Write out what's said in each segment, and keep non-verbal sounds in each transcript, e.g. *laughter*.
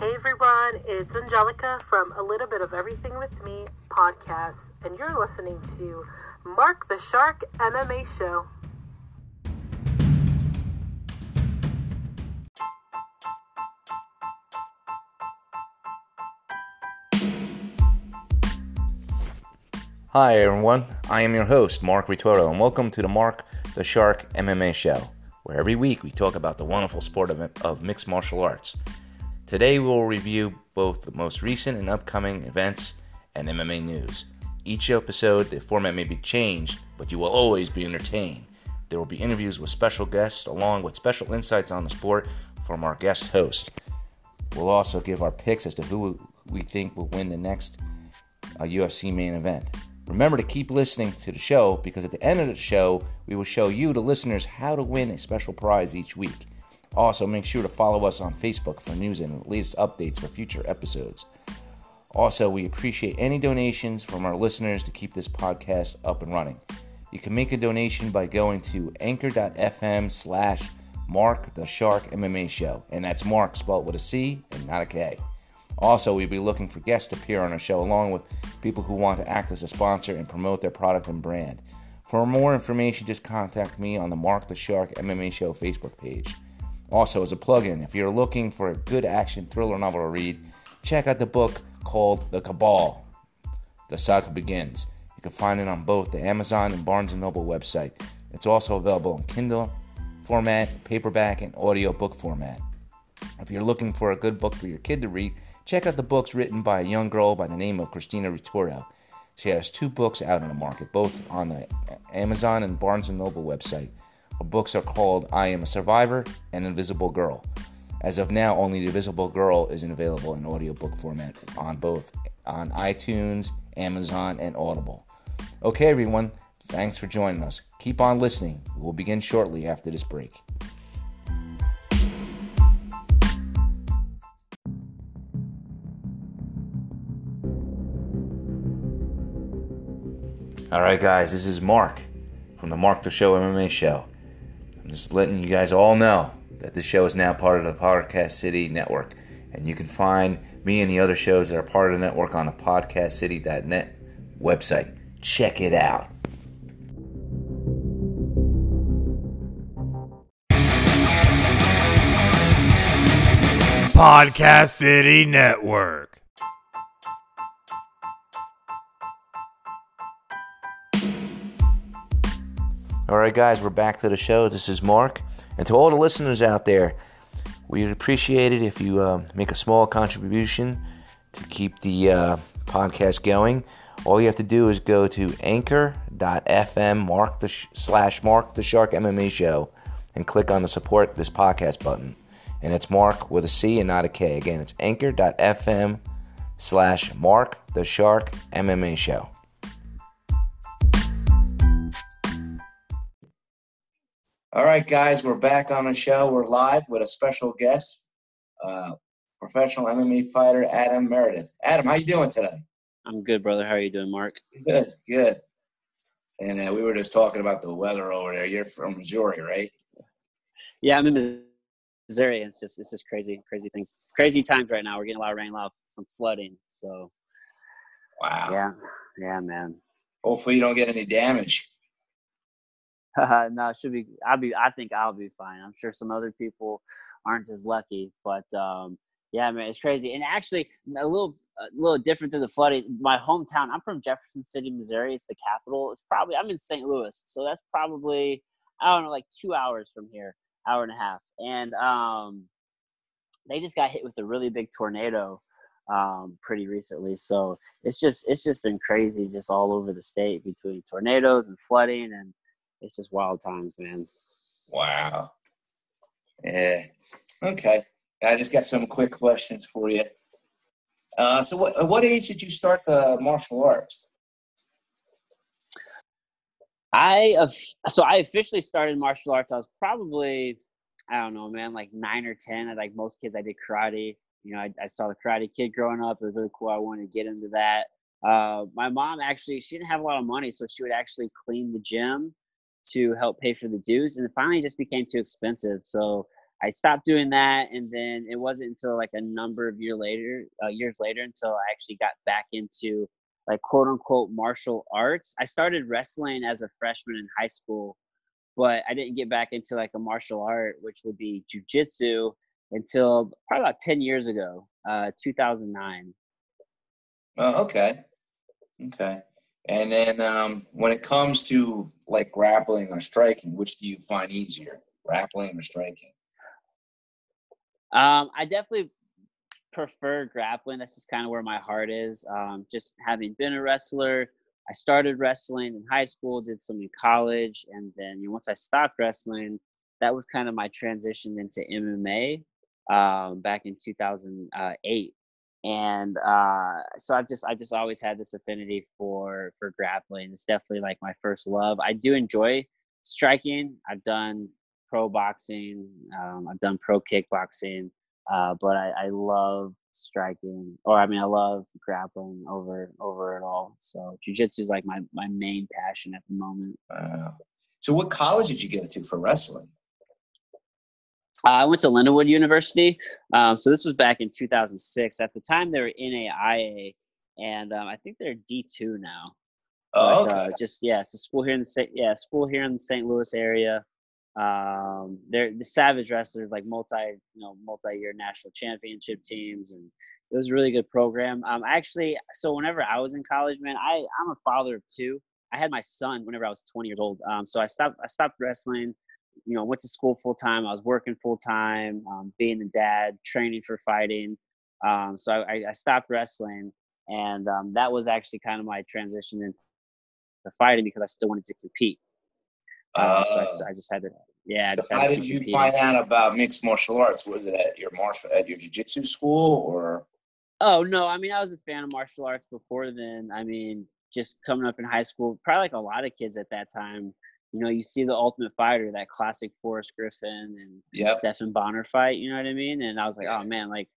Hey everyone, it's Angelica from A Little Bit of Everything with Me podcast, and you're listening to Mark the Shark MMA Show. Hi everyone, I am your host, Mark Ritordo, and welcome to the Mark the Shark MMA Show, where every week we talk about the wonderful sport of, of mixed martial arts. Today we will review both the most recent and upcoming events and MMA news. Each episode, the format may be changed, but you will always be entertained. There will be interviews with special guests along with special insights on the sport from our guest host. We'll also give our picks as to who we think will win the next uh, UFC main event. Remember to keep listening to the show because at the end of the show, we will show you, the listeners, how to win a special prize each week. Also, make sure to follow us on Facebook for news and latest updates for future episodes. Also, we appreciate any donations from our listeners to keep this podcast up and running. You can make a donation by going to anchor.fm slash Mark the Shark MMA Show. And that's Mark spelled with a C and not a K. Also, we'll be looking for guests to appear on our show along with people who want to act as a sponsor and promote their product and brand. For more information, just contact me on the Mark the Shark MMA Show Facebook page. Also, as a plug-in, if you're looking for a good action thriller novel to read, check out the book called The Cabal. The Saga Begins. You can find it on both the Amazon and Barnes & Noble website. It's also available in Kindle format, paperback, and audio book format. If you're looking for a good book for your kid to read, check out the books written by a young girl by the name of Christina Ritordo. She has two books out in the market, both on the Amazon and Barnes & Noble website. Her books are called I Am a Survivor and Invisible Girl. As of now, only The Invisible Girl is available in audiobook format on both on iTunes, Amazon, and Audible. Okay, everyone, thanks for joining us. Keep on listening. We will begin shortly after this break. All right, guys, this is Mark from the Mark the Show MMA Show. I'm just letting you guys all know that this show is now part of the Podcast City Network. And you can find me and the other shows that are part of the network on the podcastcity.net website. Check it out. Podcast City Network. All right, guys, we're back to the show. This is Mark. And to all the listeners out there, we'd appreciate it if you uh, make a small contribution to keep the uh, podcast going. All you have to do is go to anchor.fm mark the sh- slash mark the shark MMA show and click on the support this podcast button. And it's Mark with a C and not a K. Again, it's anchor.fm slash mark the shark MMA show. All right, guys, we're back on the show. We're live with a special guest, uh, professional MMA fighter Adam Meredith. Adam, how you doing today? I'm good, brother. How are you doing, Mark? Good, good. And uh, we were just talking about the weather over there. You're from Missouri, right? Yeah, I'm in Missouri. It's just it's just crazy, crazy things, crazy times right now. We're getting a lot of rain, a lot of some flooding. So, wow. Yeah, yeah, man. Hopefully, you don't get any damage. *laughs* no, it should be. I'll be. I think I'll be fine. I'm sure some other people aren't as lucky, but um, yeah, man, it's crazy. And actually, a little, a little different than the flooding. My hometown. I'm from Jefferson City, Missouri. It's the capital. It's probably. I'm in St. Louis, so that's probably. I don't know, like two hours from here, hour and a half, and um, they just got hit with a really big tornado um, pretty recently. So it's just it's just been crazy, just all over the state between tornadoes and flooding and it's just wild times, man. Wow. Yeah. Okay. I just got some quick questions for you. Uh, so, what what age did you start the martial arts? I so I officially started martial arts. I was probably I don't know, man, like nine or ten. I, Like most kids, I did karate. You know, I, I saw the Karate Kid growing up. It was really cool. I wanted to get into that. Uh, my mom actually, she didn't have a lot of money, so she would actually clean the gym to help pay for the dues. And it finally just became too expensive. So I stopped doing that, and then it wasn't until like a number of year later, uh, years later, until I actually got back into like quote unquote martial arts. I started wrestling as a freshman in high school, but I didn't get back into like a martial art, which would be jujitsu, until probably about ten years ago, uh, 2009. Oh, okay, okay. And then um, when it comes to like grappling or striking, which do you find easier, grappling or striking? Um, I definitely prefer grappling. That's just kind of where my heart is. Um, just having been a wrestler, I started wrestling in high school, did some in college, and then you know, once I stopped wrestling, that was kind of my transition into MMA um, back in 2008. And uh, so I've just I've just always had this affinity for for grappling. It's definitely like my first love. I do enjoy striking. I've done pro boxing. Um, I've done pro kickboxing, uh, but I, I love striking, or I mean, I love grappling over over it all. So jujitsu is like my my main passion at the moment. Wow. So, what college did you go to for wrestling? Uh, I went to Lindenwood University. Um, so this was back in 2006. At the time, they were NAIA, and um, I think they're D2 now. Oh, But, okay. uh, just yeah, it's a school here in the yeah school here in the St. Louis area. Um, they're the Savage Wrestlers, like multi you know multi year national championship teams, and it was a really good program. Um, actually, so whenever I was in college, man, I I'm a father of two. I had my son whenever I was 20 years old. Um, so I stopped I stopped wrestling. You know, went to school full time. I was working full time, um, being a dad, training for fighting. Um, so I, I- stopped wrestling, and um, that was actually kind of my transition into fighting because I still wanted to compete. Um, so I, Oh. I just had to, yeah. So how did you find out about mixed martial arts? Was it at your martial at your jiu-jitsu school or? Oh no, I mean I was a fan of martial arts before then. I mean, just coming up in high school, probably like a lot of kids at that time. You know, you see the Ultimate Fighter, that classic Forrest Griffin and Yep. Stephan Bonnar fight. You know what I mean? And I was like, oh man, like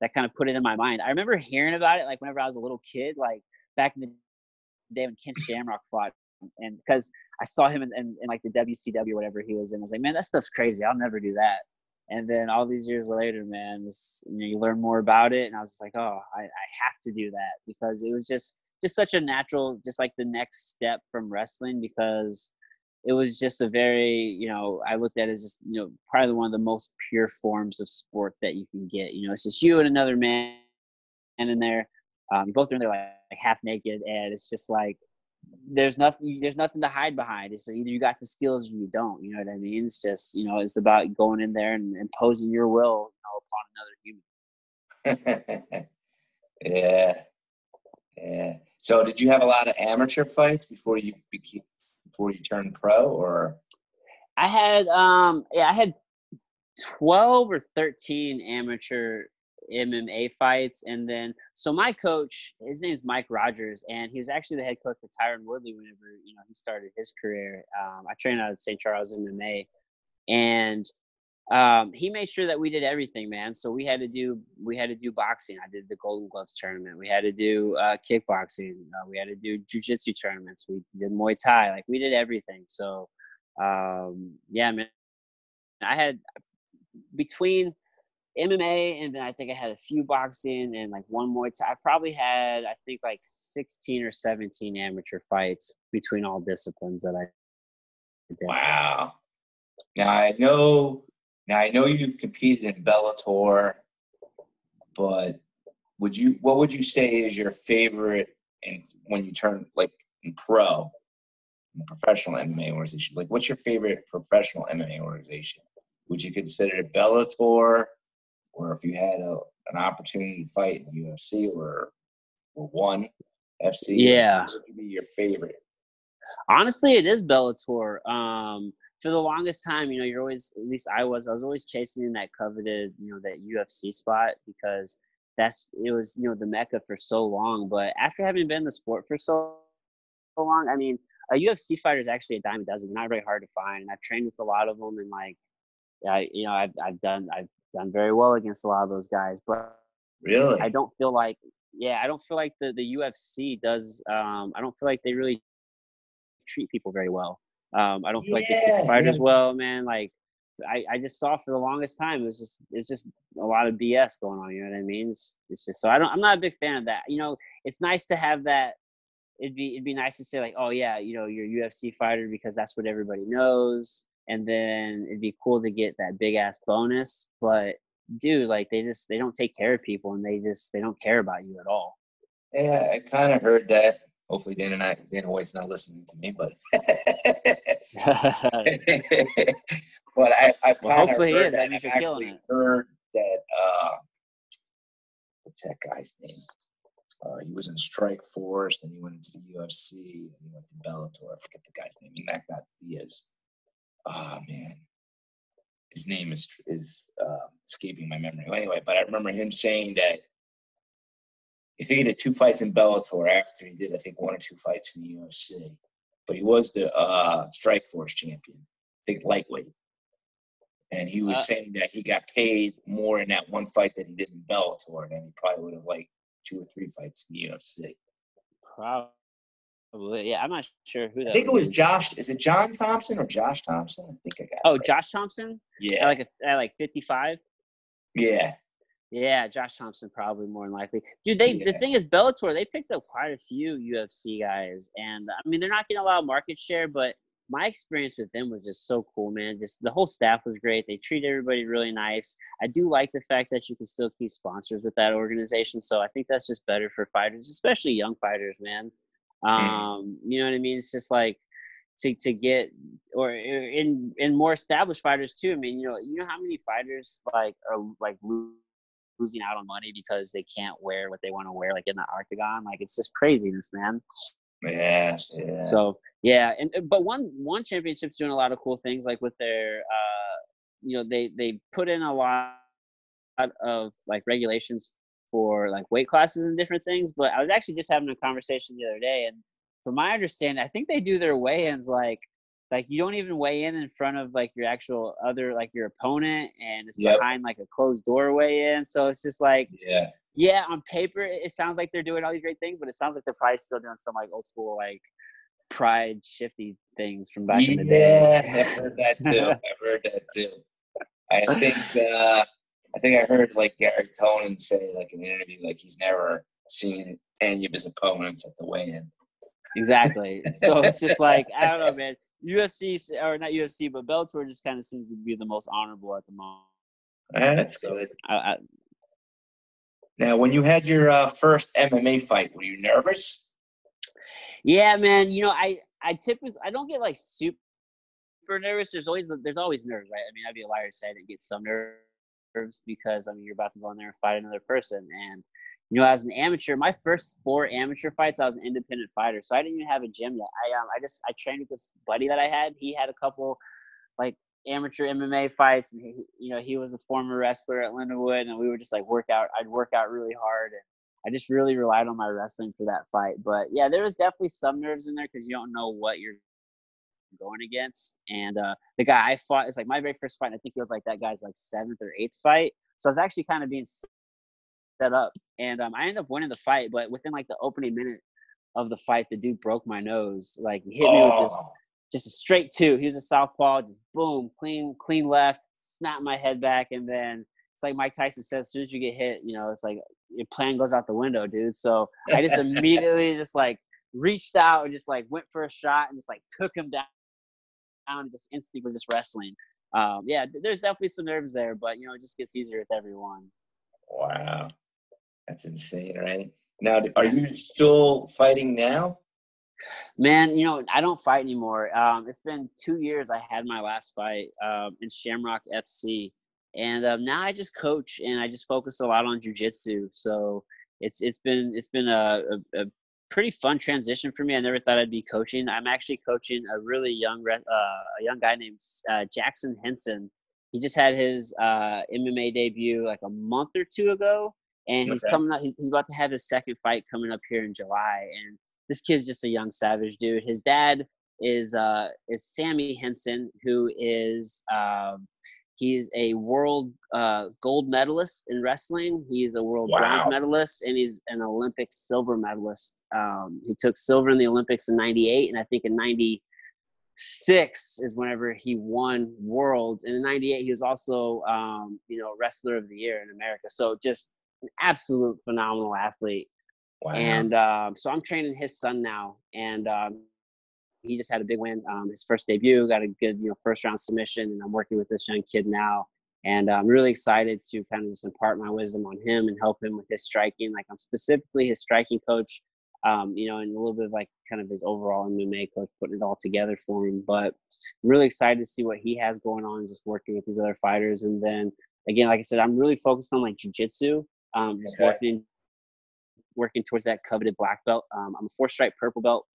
that kind of put it in my mind. I remember hearing about it like whenever I was a little kid, like back in the day when Ken Shamrock fought, and because I saw him in, in, in like the WCW whatever he was in, I was like, man, that stuff's crazy. I'll never do that. And then all these years later, man, this, you know, you learn more about it, and I was just like, oh, I, I have to do that because it was just just such a natural, just like the next step from wrestling because it was just a very, you know, I looked at it as just, you know, probably one of the most pure forms of sport that you can get. You know, it's just you and another man and in there. Um, both are in there like, like half naked, and it's just like there's nothing there's nothing to hide behind. It's either you got the skills or you don't. You know what I mean? It's just you know it's about going in there and imposing your will you know, upon another human. *laughs* yeah, yeah. So did you have a lot of amateur fights before you became before you turned pro, or? I had um yeah I had twelve or thirteen amateur MMA fights, and then so my coach his name is Mike Rogers, and he was actually the head coach for Tyron Woodley whenever you know he started his career. Um, I trained out of St. Charles MMA, and um, he made sure that we did everything, man. So we had to do we had to do boxing. I did the Golden Gloves tournament. We had to do uh, kickboxing. Uh, we had to do jujitsu tournaments. We did Muay Thai. Like we did everything. So um, yeah, man. I had between MMA and then I think I had a few boxing and like one Muay Thai. I probably had I think like sixteen or seventeen amateur fights between all disciplines that I did. Wow. Now I know. Now I know you've competed in Bellator, but would you? What would you say is your favorite? And when you turn like in pro, in professional MMA organization, like what's your favorite professional MMA organization? Would you consider it Bellator, or if you had a, an opportunity to fight in UFC or or one FC? Yeah. what would be your favorite? honestly it is bellator um for the longest time you know you're always at least i was i was always chasing in that coveted you know that ufc spot because that's it was you know the mecca for so long but after having been in the sport for so, so long i mean a ufc fighter is actually a dime a dozen They're not very hard to find and i've trained with a lot of them and like yeah you know i've, I've done i've done very well against a lot of those guys but Really? I don't feel like yeah, I don't feel like the the UFC does um I don't feel like they really treat people very well. Um I don't feel like they Yeah, the fighters yeah. well, man. Like I, I just saw for the longest time it was just it's just a lot of BS going on. You know what I mean? It's, it's just so I don't I'm not a big fan of that. You know, it's nice to have that. It'd be it'd be nice to say like, oh yeah, you know, you're a UFC fighter because that's what everybody knows, and then it'd be cool to get that big ass bonus. But dude, like they just they don't take care of people and they just they don't care about you at all. Yeah, I kind of heard that. Hopefully, Dana not, Dana White's not listening to me, but *laughs* *laughs* but I, I've Well, kind of hopefully he heard is. that. That means I've actually heard that. Uh, what's that guy's name? Uh, he was in Strike Force, and he went into the UFC, and he went to Bellator. I forget the guy's name. Out Diaz. Oh man, his name is is uh, escaping my memory. Anyway, but I remember him saying that I think he did two fights in Bellator after he did, I think, one or two fights in the UFC. But he was the uh, Strike Force champion, I think lightweight. And he was Uh, saying that he got paid more in that one fight that he did in Bellator than he probably would have liked two or three fights in the UFC. Probably, yeah. I'm not sure who that. I think it was be. Josh. Is it John Thompson or Josh Thomson? I think I got. it Oh, right. Josh Thomson. At Yeah, like a, at like 55. yeah, Yeah, Josh Thomson probably more than likely. Dude, *laughs* they the thing is Bellator, they picked up quite a few UFC guys, and I mean they're not getting a lot of market share, but my experience with them was just so cool, man. Just the whole staff was great. They treat everybody really nice. I do like the fact that you can still keep sponsors with that organization, so I think that's just better for fighters, especially young fighters, man. Um, you know what I mean? It's just like to to get or in in more established fighters too. I mean, you know, you know how many fighters like are like losing out on money because they can't wear what they want to wear, like in the octagon. Like it's just craziness, man. yeah, yeah. So yeah, and uh, but one one championship's doing a lot of cool things, like with their uh, you know, they they put in a lot of like regulations for like weight classes and different things. But I was actually just having a conversation the other day, and from my understanding, I think they do their weigh-ins like like you don't even weigh in in front of like your actual other like your opponent, and it's Yep. behind like a closed door weigh-in. So it's just like yeah, yeah, on paper it sounds like they're doing all these great things, but it sounds like they're probably still doing some like old school like pride shifty things from back in the yeah, day. I've heard that too. *laughs* I've heard that too. I think uh, I think I heard like Garry Tonon say like in an interview like he's never seen any of his opponents at the weigh-in. exactly. So it's just like I don't know, man. UFC or not UFC, but Bellator just kind of seems to be the most honorable at the moment. That's good. I, I, Now, when you had your uh, first MMA fight, were you nervous? yeah, man. You know, I I typically I don't get like super nervous. There's always there's always nerves, right? I mean, I'd be a liar to say I didn't get some nerves because I mean you're about to go in there and fight another person, and you know, as an amateur, my first four amateur fights, I was an independent fighter, so I didn't even have a gym yet. I um I just I trained with this buddy that I had. He had a couple like amateur MMA fights, and he, you know he was a former wrestler at Lindenwood, and we would just like work out. I'd work out really hard, and I just really relied on my wrestling for that fight. But yeah, there was definitely some nerves in there because you don't know what you're going against. And uh, the guy I fought is like my very first fight. I think it was like that guy's like seventh or eighth fight. So I was actually kind of being set up, and um, I ended up winning the fight. But within like the opening minute of the fight, the dude broke my nose. Like he hit me with this Oh, just a straight two. He was a southpaw, just boom, clean, clean left, snap my head back, and then it's like Mike Tyson says, as soon as you get hit, you know, it's like your plan goes out the window, dude. So I just *laughs* immediately just like reached out and just like went for a shot and just like took him down and just instantly was just wrestling. Um, yeah, there's definitely some nerves there, but you know, it just gets easier with everyone. wow, that's insane, right? Now, are you still fighting now? Man, you know, I don't fight anymore. Um, it's been two years I had my last fight um, in Shamrock FC. And um, now I just coach and I just focus a lot on jujitsu. So it's it's been it's been a, a, a pretty fun transition for me. I never thought I'd be coaching. I'm actually coaching a really young uh, a young guy named uh, Jackson Henson. He just had his uh, MMA debut like a month or two ago, and he's Okay. coming up. He's about to have his second fight coming up here in July, and this kid's just a young savage dude. His dad is uh is Sammy Henson, who is um he's a world uh gold medalist in wrestling. He's a world bronze medalist and he's an Olympic silver medalist. Um he took silver in the Olympics in 98 and I think in 96 six is whenever he won worlds and in 98 he was also um, you know wrestler of the year in america so just an absolute phenomenal athlete wow. and um, so i'm training his son now and um, he just had a big win um, his first debut got a good you know first round submission and i'm working with this young kid now and i'm really excited to kind of just impart my wisdom on him and help him with his striking like i'm specifically his striking coach um, you know, and a little bit of like kind of his overall MMA coach putting it all together for him. But I'm really excited to see what he has going on, just working with these other fighters. And then again, like I said, I'm really focused on like jujitsu, um, just working working towards that coveted black belt. Um, I'm a four stripe purple belt.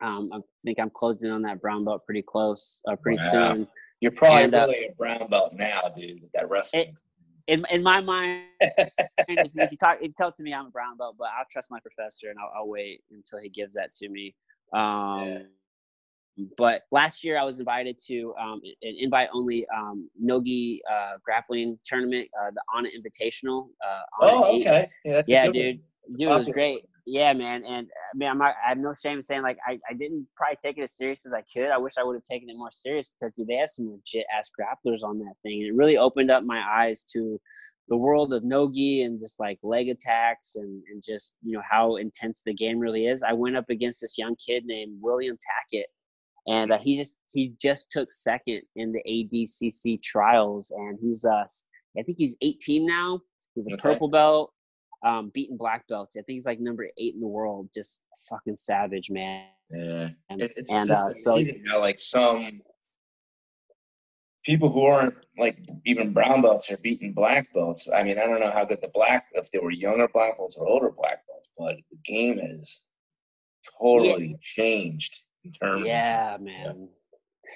Um, I think I'm closing on that brown belt pretty close, uh, pretty wow. soon. You're probably and, uh, really a brown belt now, dude, with that wrestling. It, in in my mind, if, if, you talk, you tell to me I'm a brown belt, but I'll trust my professor and I'll, I'll wait until he gives that to me. Um, yeah. But last year I was invited to um, an invite only um, nogi uh, grappling tournament, uh, the Onnit Invitational. Uh, oh, okay. Yeah, yeah dude. Dude, it was great. Yeah, man. And I mean, I'm not, I have no shame in saying like I, I didn't probably take it as serious as I could. I wish I would have taken it more serious because dude, they have some legit ass grapplers on that thing. And it really opened up my eyes to the world of nogi and just like leg attacks and, and just you know how intense the game really is. I went up against this young kid named William Tackett, and uh, he just he just took second in the ADCC trials, and he's uh I think he's 18 now. He's a okay. purple belt um, beating black belts. I think he's like number eight in the world. Just fucking savage, man. Yeah, and, it's, and uh, so how like some people who aren't like even brown belts are beating black belts. I mean, I don't know how good the black if they were younger black belts or older black belts, but the game has totally yeah. changed terms. Yeah, man.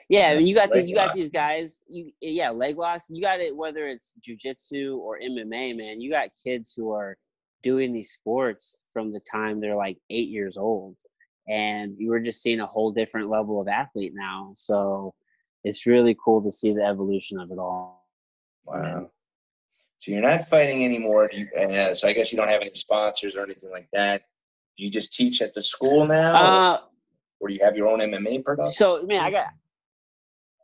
Yeah, you got the, you got these guys. You yeah, leg locks. You got it whether it's jujitsu or MMA, man. You got kids who are doing these sports from the time they're like eight years old and you were just seeing a whole different level of athlete now so it's really cool to see the evolution of it all wow so you're not fighting anymore you, uh, so i guess you don't have any sponsors or anything like that do you just teach at the school now uh, or, do you have your own mma production so man i got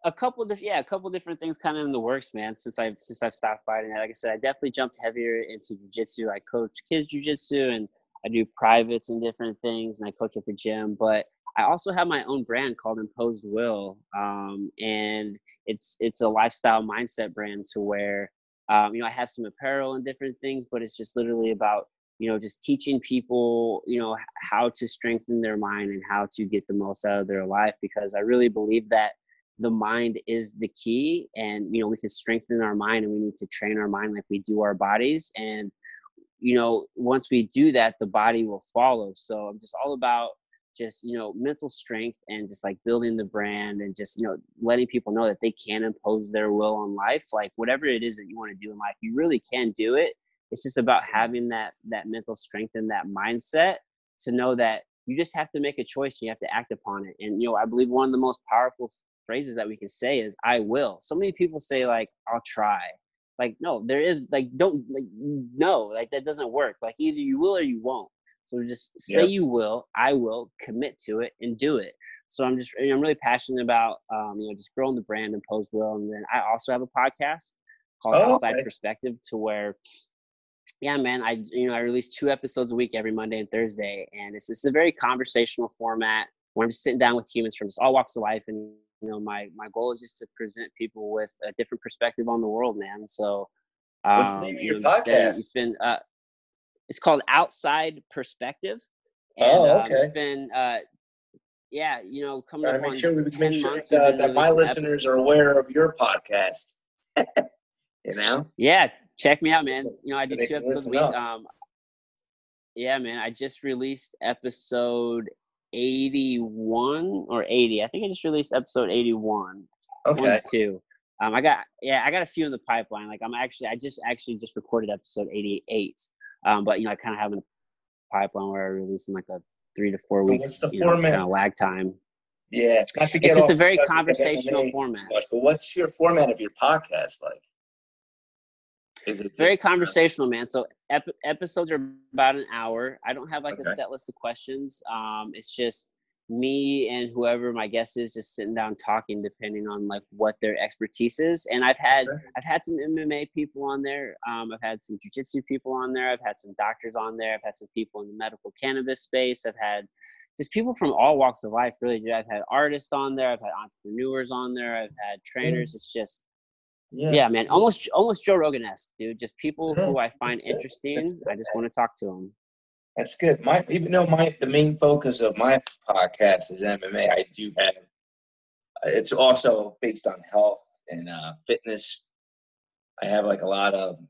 a couple of yeah, a couple different things kind of in the works, man. Since I've since I've stopped fighting, like I said, I definitely jumped heavier into jujitsu. I coach kids jujitsu and I do privates and different things, and I coach at the gym. But I also have my own brand called Imposed Will, um, and it's it's a lifestyle mindset brand to where um, you know I have some apparel and different things, but it's just literally about you know just teaching people you know how to strengthen their mind and how to get the most out of their life because I really believe that the mind is the key and you know we can strengthen our mind and we need to train our mind like we do our bodies and you know once we do that the body will follow. So i'm just all about just you know mental strength and just like building the brand and just you know letting people know that they can impose their will on life like whatever it is that you want to do in life you really can do it it's just about having that that mental strength and that mindset to know that you just have to make a choice and you have to act upon it and you know i believe one of the most powerful phrases that we can say is I will. So many people say like I'll try. Like no, there is like don't like no, like that doesn't work. Like either you will or you won't. So just say yep. you will, I will, commit to it and do it. So I'm just I'm really passionate about um, you know just growing the brand Imposed Will, and then I also have a podcast called oh, Outside okay. Perspective to where yeah man i you know i release two episodes a week every monday and thursday and it's just a very conversational format where i'm just sitting down with humans from just all walks of life and you know my my goal is just to present people with a different perspective on the world man so um, what's the name of your podcast? it's been uh it's called outside perspective and, oh okay um, it's been uh yeah you know coming to make sure we make sure that, that my listeners are aware of your podcast *laughs* you know? Yeah check me out man you know i do two episodes a week um yeah man i just released episode 81 or 80. I think I just released episode 81. Okay. two. Um, I got yeah, I got a few in the pipeline. Like I'm actually, I just actually just recorded episode 88. Um, but you know, I kind of have a pipeline where I release in like a three to four weeks, you know, kind of lag time. Yeah, it's just a very conversational format. Much, but what's your format of your podcast like? Is it very conversational, man? So ep- episodes are about an hour. I don't have like okay. a set list of questions. Um, it's just me and whoever my guest is just sitting down talking depending on like what their expertise is. And i've had i've had some mma people on there. Um, i've had some jiu-jitsu people on there. I've had some doctors on there. I've had some people in the medical cannabis space. I've had just people from all walks of life really. I've had artists on there. I've had entrepreneurs on there. I've had trainers. It's just yeah, yeah man almost almost joe rogan-esque dude just people who i find interesting i just want to talk to them that's good. My even though my the main focus of my podcast is MMA, I do have it's also based on health and uh, fitness. I have like a lot of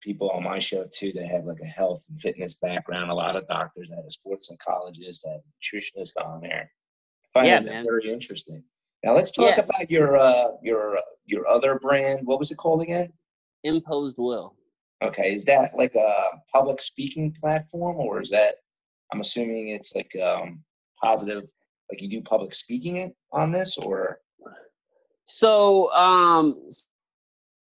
people on my show too that have like a health and fitness background. A lot of doctors, I have sports psychologists, I have a nutritionist on there. I find yeah, man. very interesting. Now let's talk yeah. about your uh, your your other brand. What was it called again? Imposed Will. Okay, is that like a public speaking platform, or is that? I'm assuming it's like um, positive, like you do public speaking on this, or? So, um,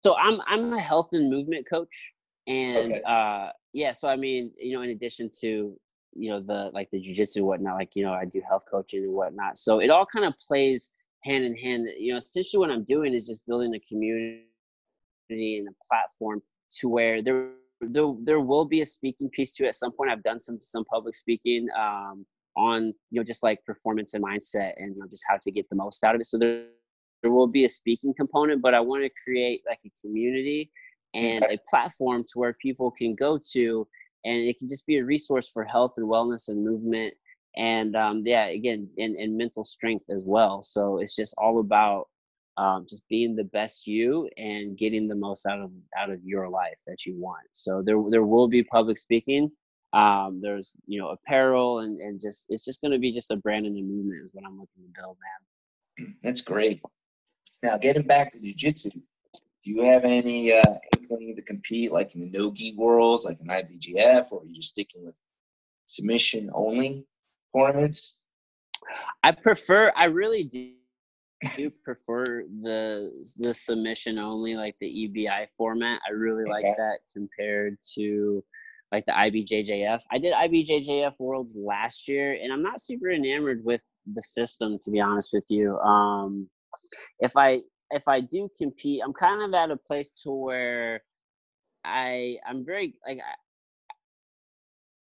so I'm I'm a health and movement coach, and okay. uh, yeah, so I mean, you know, in addition to you know the like the jujitsu whatnot, like you know, I do health coaching and whatnot. So it all kind of plays hand in hand. You know, essentially what I'm doing is just building a community and a platform to where there there, there will be a speaking piece to it at some point. I've done some some public speaking um, on you know just like performance and mindset and you know just how to get the most out of it. So there there will be a speaking component, but I want to create like a community and a platform to where people can go to and it can just be a resource for health and wellness and movement and um, yeah again and, and mental strength as well so it's just all about um, just being the best you and getting the most out of out of your life that you want. So there there will be public speaking. Um, there's you know apparel and and just it's just going to be just a brand and a movement is what I'm looking to build, man. *clears throat* That's great. Now getting back to jiu-jitsu, do you have any uh, inkling to compete like in the no-gi worlds, like an IBJJF, or are you just sticking with submission only tournaments? I prefer. I really do do prefer the the submission only, like the EBI format. I really okay. like that compared to like the IBJJF. I did IBJJF Worlds last year, and I'm not super enamored with the system to be honest with you. Um, if I if I do compete, I'm kind of at a place to where I I'm very like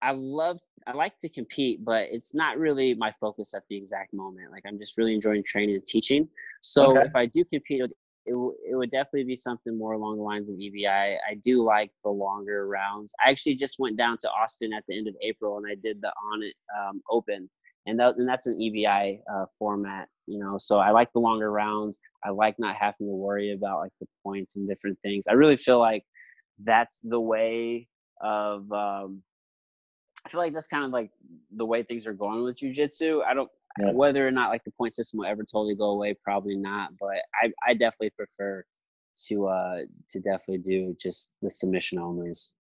I love I like to compete, but it's not really my focus at the exact moment. Like I'm just really enjoying training and teaching. So okay. if I do compete, it, it, it would definitely be something more along the lines of EBI. I do like the longer rounds. I actually just went down to Austin at the end of April and I did the Onnit um, Open, and that, and that's an EBI uh, format. You know, so I like the longer rounds. I like not having to worry about like the points and different things. I really feel like that's the way of um, I feel like that's kind of like the way things are going with jujitsu. I don't yeah. whether or not like the point system will ever totally go away, probably not. But I, I definitely prefer to uh to definitely do just the submission onlys.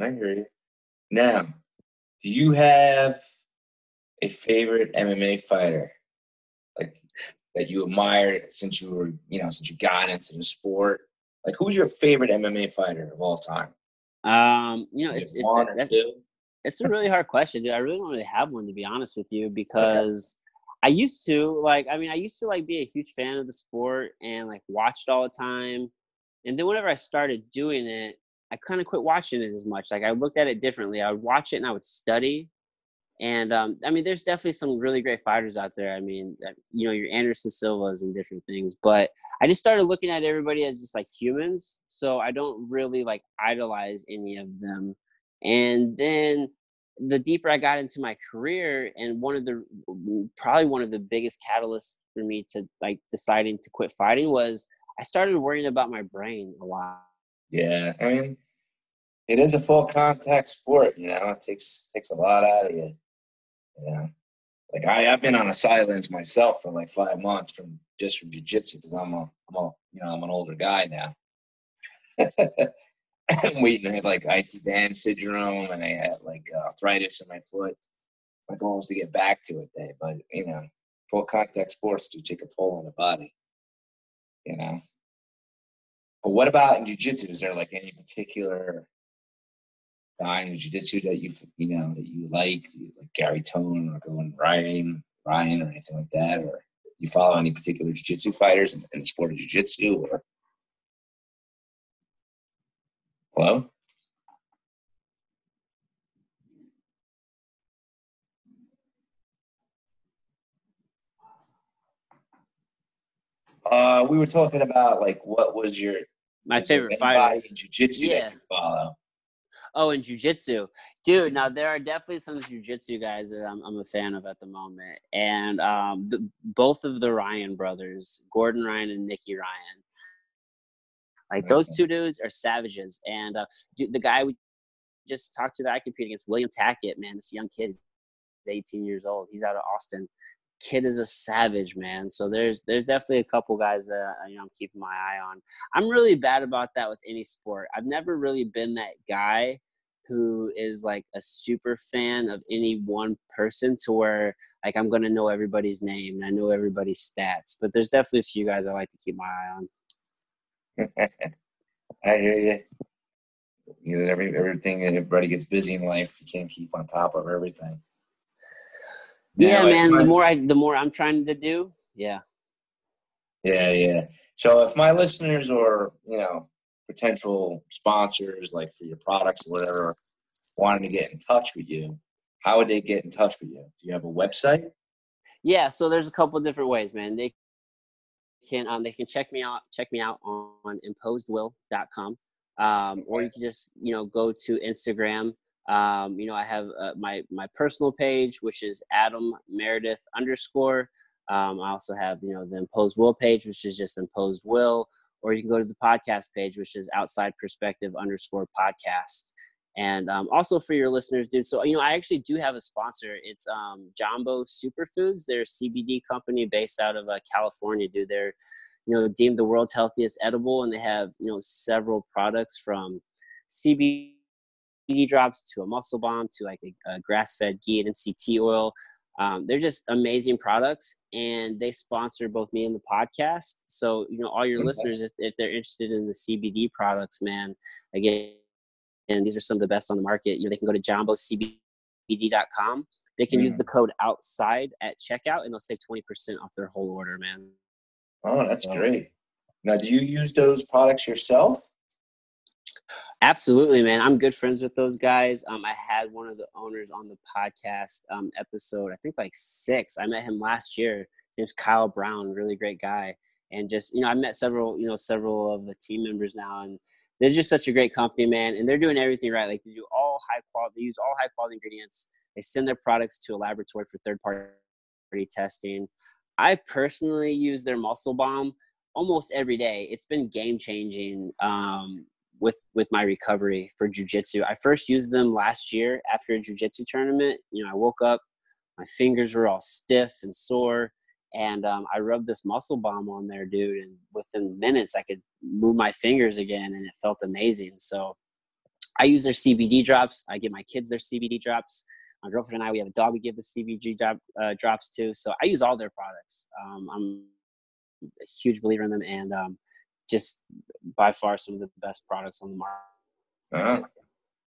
I you. Now, do you have a favorite MMA fighter? Like that you admire since you were, you know, since you got into the sport? Like who's your favorite MMA fighter of all time? Um, you know, Is it's, it one it's, or two? It's a really hard question, dude. I really don't really have one to be honest with you because okay. I used to like. I mean, I used to like be a huge fan of the sport and like watched all the time. And then whenever I started doing it, I kind of quit watching it as much. Like I looked at it differently. I would watch it and I would study. And um, I mean, there's definitely some really great fighters out there. I mean, you know, your Anderson Silvas and different things. But I just started looking at everybody as just like humans. So I don't really like idolize any of them and then the deeper I got into my career, and one of the probably one of the biggest catalysts for me to like deciding to quit fighting was I started worrying about my brain a lot. Yeah, I mean, it is a full contact sport. You know, it takes takes a lot out of you. Yeah, like I I've been on a silence myself for like five months from just from jujitsu because I'm a I'm a you know I'm an older guy now. *laughs* *laughs* I'm waiting. I have like IT band syndrome and I had like arthritis in my foot. My goal is to get back to it, Day, but you know, full contact sports do take a toll on the body. You know. But what about in jiu-jitsu? Is there like any particular guy in jiu-jitsu that you you know that you like, like Gary Tone or going Ryan? Ryan or anything like that, or you follow any particular jiu-jitsu fighters in, in the sport of jiu-jitsu or hello uh we were talking about like what was your My was favorite fighter. in jiu-jitsu Yeah. that you follow Oh, and jujitsu, dude. Now there are definitely some jujitsu guys that I'm, I'm a fan of at the moment, and um, the, both of the Ryan brothers, Gordon Ryan and Nicky Ryan. Like those two dudes are savages, and uh, the guy we just talked to that I compete against, William Tackett, man, this young kid, he's 18 years old. He's out of Austin. Kid is a savage, man. So there's there's definitely a couple guys that uh, you know I'm keeping my eye on. I'm really bad about that with any sport. I've never really been that guy who is like a super fan of any one person to where like I'm gonna know everybody's name and I know everybody's stats. But there's definitely a few guys I like to keep my eye on. I hear you. You know, every everything everybody gets busy in life. You can't keep on top of everything. Yeah, man. my- The more I the more I'm trying to do, yeah. Yeah, yeah. So if my listeners or you know potential sponsors, like for your products or whatever, wanted to get in touch with you, how would they get in touch with you? Do you have a website? Yeah, so there's a couple different ways, man. They can um they can check me out check me out on, on imposedwill.com. Um, or you can just you know go to Instagram. Um, you know I have uh, my my personal page which is Adam Meredith underscore. Um, I also have you know the Imposed Will page which is just Imposed Will. Or you can go to the podcast page which is Outside Perspective underscore podcast. And um, also for your listeners, dude. So you know, I actually do have a sponsor. It's um, Jambo Superfoods. They're a CBD company based out of uh, California, dude. They're you know deemed the world's healthiest edible, and they have you know several products from CBD drops to a muscle balm to like a, a grass-fed ghee and MCT oil. Um, they're just amazing products, and they sponsor both me and the podcast. So you know, all your Okay. listeners, if, if they're interested in the CBD products, man, again and these are some of the best on the market. You know, they can go to jambocbd.com. They can use Mm. the code outside at checkout and they'll save 20% off their whole order, man. Oh, that's So- great. Now, do you use those products yourself? Absolutely, man. I'm good friends with those guys. Um, I had one of the owners on the podcast um, episode, I think like six. I met him last year. His name's Kyle Brown, really great guy. And just, you know, I met several, you know, several of the team members now and they're just such a great company, man. And they're doing everything right. Like they do all high quality, they use all high quality ingredients. They send their products to a laboratory for third party testing. I personally use their muscle balm almost every day. It's been game changing um, with with my recovery for jujitsu. I first used them last year after a jujitsu tournament. You know, I woke up, my fingers were all stiff and sore, and um, I rubbed this muscle balm on there, dude. And within minutes, I could move my fingers again, and it felt amazing. So, I use their CBD drops. I give my kids their CBD drops. My girlfriend and I, we have a dog we give the CBD drop, uh, drops to. So I use all their products. Um, I'm a huge believer in them, and um, just by far some of the best products on the market. Uh,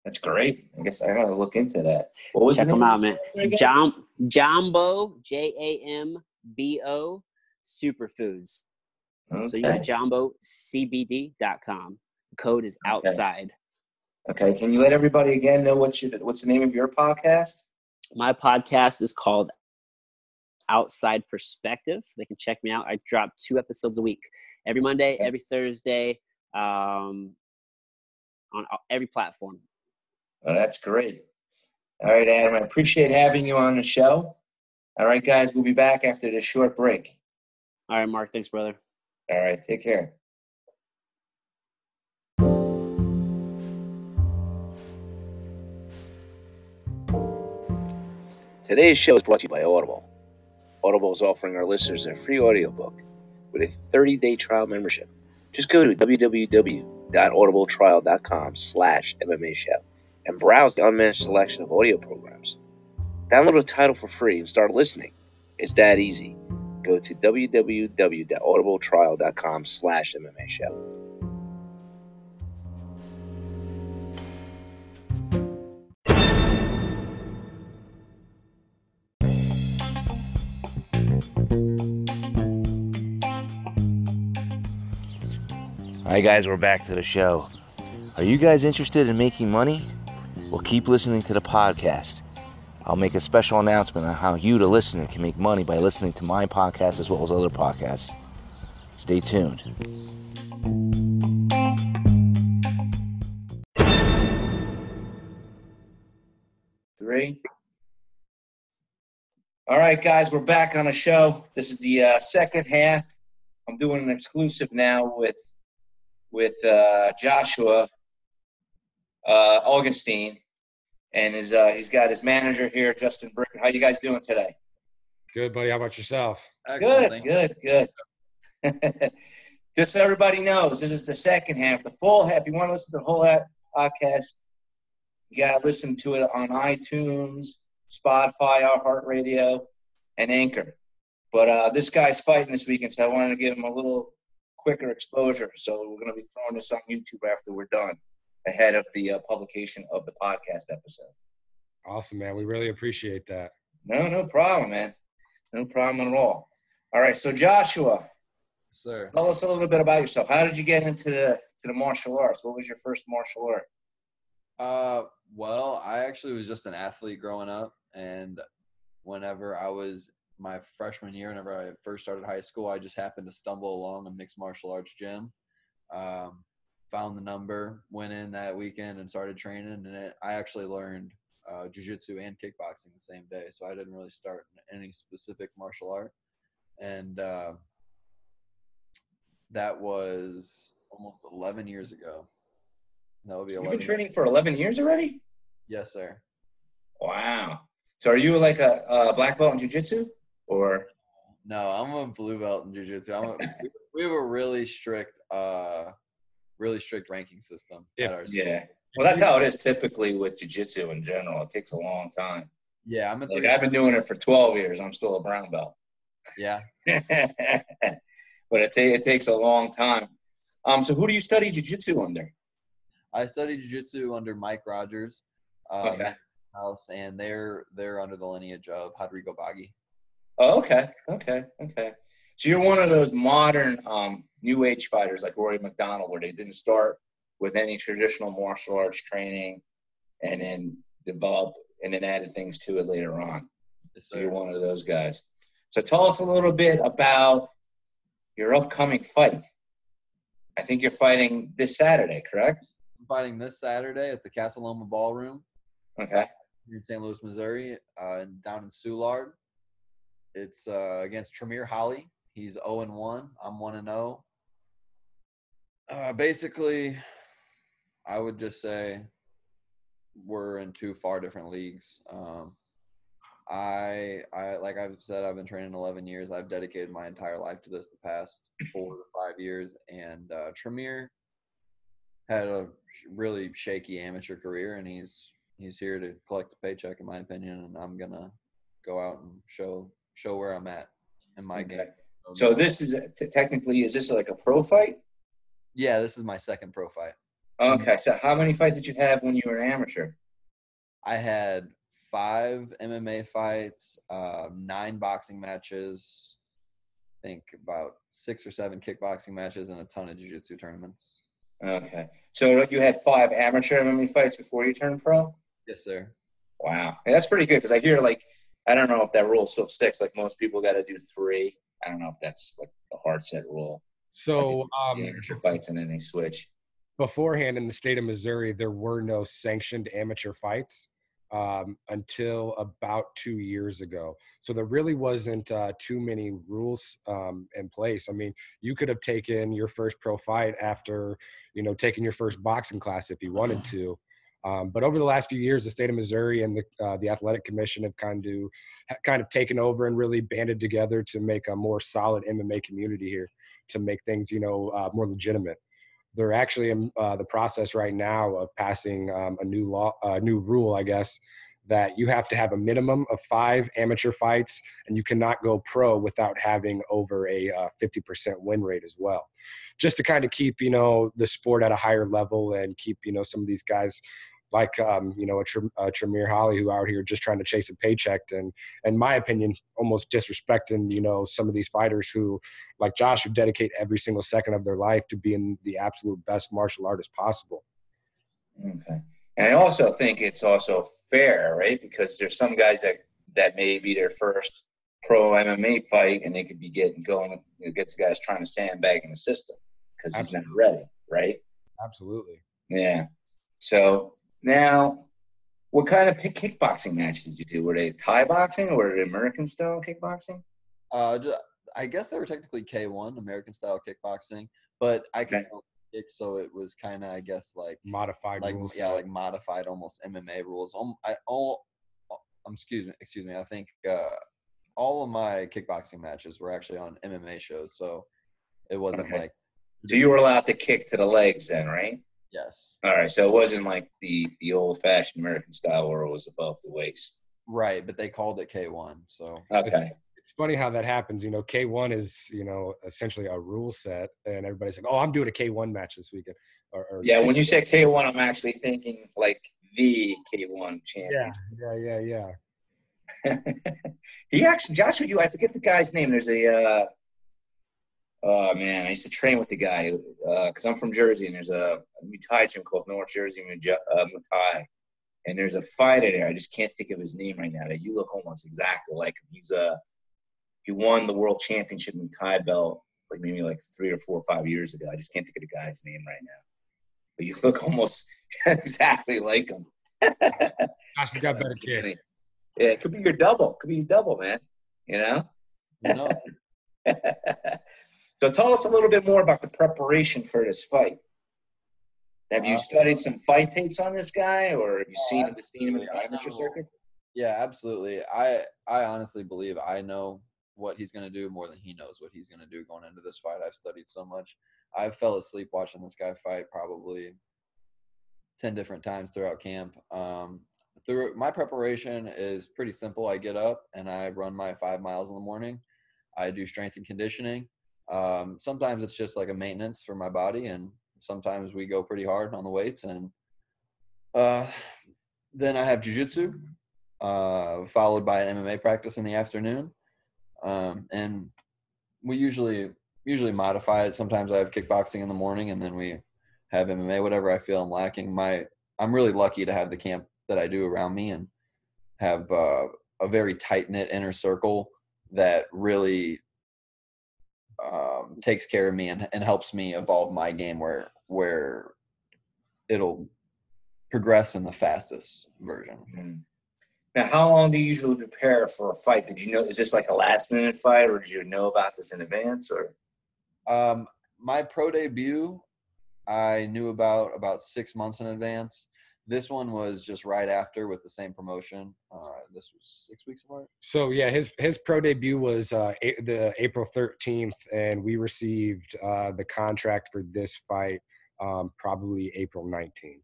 that's great. I guess I gotta look into that. What was Check the them out, man. Jam, Jambo, J A M B O, Superfoods. So you go Okay. to jambocbd.com. The code is outside. Okay. Can you let everybody again know what's your what's the name of your podcast? My podcast is called Outside Perspective. They can check me out. I drop two episodes a week, every Monday, Okay. every Thursday, um, on every platform. Oh, that's great. All right, Adam. I appreciate having you on the show. All right, guys. We'll be back after this short break. All right, Mark. Thanks, brother. All right. Take care. Today's show is brought to you by Audible. Audible is offering our listeners a free audiobook with a 30-day trial membership. Just go to www.audibletrial.com slash MMA show and browse the unmatched selection of audio programs. Download a title for free and start listening. It's that easy. Go to www.audibletrial.com slash MMA show. All right, guys, we're back to the show. Are you guys interested in making money? Well, keep listening to the podcast. I'll make a special announcement on how you, the listener, can make money by listening to my podcast as well as other podcasts. Stay tuned. Three. All right, guys, we're back on the show. This is the uh, second half. I'm doing an exclusive now with with uh, Joshua uh, Augustine, and his uh, he's got his manager here, Justin Bricker. How you guys doing today? Good, buddy. How about yourself? Good, good, good. *laughs* Just so everybody knows, this is the second half. The full half, If you want to listen to the whole ha- podcast, you got to listen to it on iTunes, Spotify, iHeartRadio, and Anchor. But uh, this guy's fighting this weekend, so I wanted to give him a little quicker exposure. So we're going to be throwing this on YouTube after we're done, ahead of the uh, publication of the podcast episode. Awesome, man. We really appreciate that. No, no problem, man. No problem at all. All right, so Joshua, Sir. tell us a little bit about yourself. How did you get into the to the martial arts? What was your first martial art? Uh, well, I actually was just an athlete growing up, and whenever I was my freshman year, whenever I first started high school, I just happened to stumble along a mixed martial arts gym. Um, found the number, went in that weekend, and started training. And it, I actually learned uh, jujitsu and kickboxing the same day, so I didn't really start in any specific martial art. And uh, that was almost 11 years ago. That would be You've been training for 11 years already? Yes, sir. Wow. So are you like a, a black belt in jiu-jitsu or No, I'm a blue belt in jujitsu. I'm a, we- we have a really strict, uh, really strict ranking system Yeah. at our school. yeah. Well, that's how it is typically with jiu-jitsu in general. It takes a long time. Yeah, I'm a like, I've been doing it for 12 years. I'm still a brown belt. yeah, *laughs* but it, ta- it takes a long time. Um, so who do you study jiu-jitsu under? I studied jujitsu under Mike Rogers, uh, Okay. house, and they're they're under the lineage of Rodrigo Vaghi. Oh, okay, okay, okay. So you're one of those modern um, new age fighters like Rory MacDonald, where they didn't start with any traditional martial arts training, and then develop and then added things to it later on. Yes, So you're one of those guys. So tell us a little bit about your upcoming fight. I think you're fighting this Saturday, correct? I'm fighting this Saturday at the Casa Loma Ballroom Okay. here in St. Louis, Missouri, uh, down in Soulard. It's uh, against Tremere Holly. He's 0 and 1. I'm 1 and 0. Uh, basically, I would just say we're in two far different leagues. Um, I, I, like I've said, I've been training 11 years. I've dedicated my entire life to this the past four to five years. And uh, Tremere had a really shaky amateur career, and he's he's here to collect a paycheck, in my opinion. And I'm gonna go out and show show where I'm at in my Okay. game. So this is t- technically is this like a pro fight? yeah, this is my second pro fight. Okay. So how many fights did you have when you were an amateur? I had five MMA fights, uh, nine boxing matches, I think about six or seven kickboxing matches, and a ton of jiu-jitsu tournaments. Okay. So you had five amateur MMA fights before you turned pro? Yes, sir. Wow. Yeah, that's pretty good because I hear like I don't know if that rule still sticks. Like most people got to do three. I don't know if that's like a hard set rule. So, um, amateur fights and then they switch. beforehand in the state of Missouri, there were no sanctioned amateur fights um, until about two years ago. So there really wasn't uh, too many rules um, in place. I mean, you could have taken your first pro fight after, you know, taking your first boxing class if you wanted to. Um, but over the last few years, the state of Missouri and the uh, the athletic commission have kind of ha- kind of taken over and really banded together to make a more solid MMA community here, to make things you know uh, more legitimate. They're actually in uh, the process right now of passing um, a new law, a new rule, I guess, that you have to have a minimum of five amateur fights, and you cannot go pro without having over a uh, 50% win rate as well, just to kind of keep you know the sport at a higher level and keep you know some of these guys like um, you know a, Tr- a Tremere Holly who out here just trying to chase a paycheck and in my opinion almost disrespecting you know some of these fighters who like Josh who dedicate every single second of their life to being the absolute best martial artist possible. Okay. And I also think it's also fair, right? Because there's some guys that that may be their first pro MMA fight, and they could be getting going against the guys trying to sandbag in the system because he's not ready, right? Absolutely. Yeah. So now, what kind of kickboxing match did you do? Were they Thai boxing or were they American style kickboxing? Uh, I guess they were technically K1, American style kickboxing, but I could okay. kick, so it was kind of, I guess, like modified like, rules. Yeah, like modified, almost MMA rules. Um, I all, um, excuse me, excuse me. I think uh, all of my kickboxing matches were actually on MMA shows, so it wasn't okay. like. So you were allowed to kick to the legs then, right? Yes. All right. So it wasn't like the the old fashioned American style where it was above the waist. Right, but they called it K1. So okay. It's funny how that happens. You know, K1 is you know essentially a rule set, and everybody's like, "Oh, I'm doing a K1 match this weekend." Or, or yeah, K- when you say K1, I'm actually thinking like the K1 champion. Yeah, yeah, yeah, yeah. *laughs* he actually, Joshua, you I forget the guy's name. There's a uh, Oh man, I used to train with the guy because uh, I'm from Jersey, and there's a, a Muay Thai gym called North Jersey Muay, uh, Muay Thai, and there's a fighter there. I just can't think of his name right now. That you look almost exactly like him. He's a uh, he won the world championship Muay Thai belt like maybe like three or four or five years ago. I just can't think of the guy's name right now. But you look *laughs* almost exactly like him. *laughs* Gosh, got better *laughs* kicks. Yeah, it could be your double. It could be your double, man. You know. You know. So tell us a little bit more about the preparation for this fight. Have you uh, studied some fight tapes on this guy, or have you seen, him, seen him in the amateur circuit? Yeah, absolutely. I I honestly believe I know what he's going to do more than he knows what he's going to do going into this fight. I've studied so much. I fell asleep watching this guy fight probably ten different times throughout camp. Um, through my preparation is pretty simple. I get up and I run my five miles in the morning. I do strength and conditioning. Um, sometimes it's just like a maintenance for my body, and sometimes we go pretty hard on the weights. And uh, then I have jujitsu, uh, followed by an MMA practice in the afternoon. Um, and we usually usually modify it. Sometimes I have kickboxing in the morning, and then we have MMA. Whatever I feel I'm lacking. My I'm really lucky to have the camp that I do around me, and have uh, a very tight knit inner circle that really um, takes care of me and, and helps me evolve my game where where it'll progress in the fastest version. Mm-hmm. Now, how long do you usually prepare for a fight? Did you know? Is this like a last minute fight, or did you know about this in advance? Or um, my pro debut, I knew about about six months in advance. This one was just right after with the same promotion. Uh, this was six weeks apart. So yeah, his his pro debut was uh, a- the April thirteenth, and we received uh, the contract for this fight um, probably April nineteenth.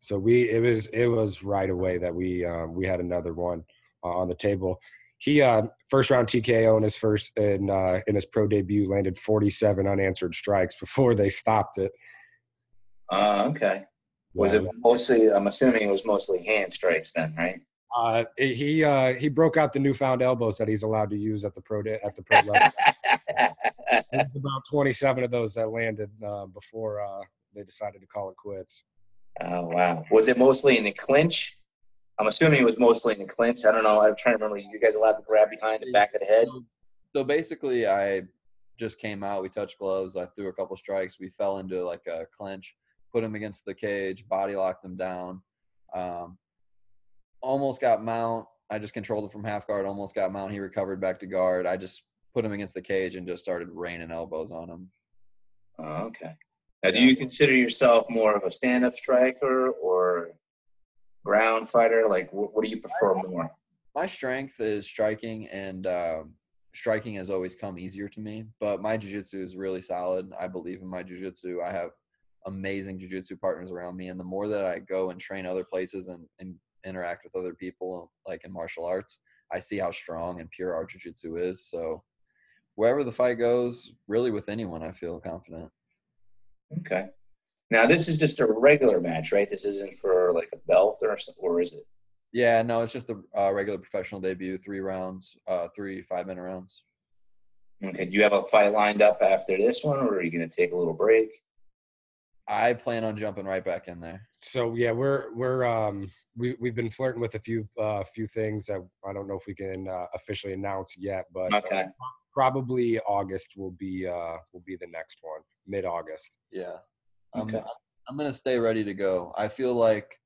So we it was it was right away that we um, we had another one uh, on the table. He uh, first round TKO in his first in uh, in his pro debut landed forty seven unanswered strikes *laughs* before they stopped it. Uh, okay. Was it mostly? I'm assuming it was mostly hand strikes then, right? Uh, he uh, he broke out the newfound elbows that he's allowed to use at the pro de- at the pro level. *laughs* about 27 of those that landed uh, before uh, they decided to call it quits. Oh wow! Was it mostly in the clinch? I'm assuming it was mostly in the clinch. I don't know. I'm trying to remember. You guys allowed to grab behind the back of the head? So basically, I just came out. We touched gloves. I threw a couple strikes. We fell into like a clinch put him against the cage, body locked him down. Um, almost got mount. I just controlled it from half guard. Almost got mount. He recovered back to guard. I just put him against the cage and just started raining elbows on him. Oh, okay. Now, do you consider yourself more of a stand-up striker or ground fighter? Like, what, what do you prefer more? My strength is striking, and uh, striking has always come easier to me. But my jiu-jitsu is really solid. I believe in my jiu-jitsu. I have amazing jujitsu partners around me. And the more that I go and train other places and, and interact with other people, like in martial arts, I see how strong and pure our jujitsu is. So wherever the fight goes, really with anyone, I feel confident. Okay. Now this is just a regular match, right? This isn't for like a belt or or is it? Yeah, no, it's just a uh, regular professional debut, three rounds, uh, three five minute rounds. Okay. Do you have a fight lined up after this one, or are you going to take a little break? I plan on jumping right back in there. So yeah, we're we're um we we've been flirting with a few uh few things that I don't know if we can uh, officially announce yet, but Okay. probably August will be uh will be the next one, mid August. Yeah, I'm, Okay. I'm gonna stay ready to go. I feel like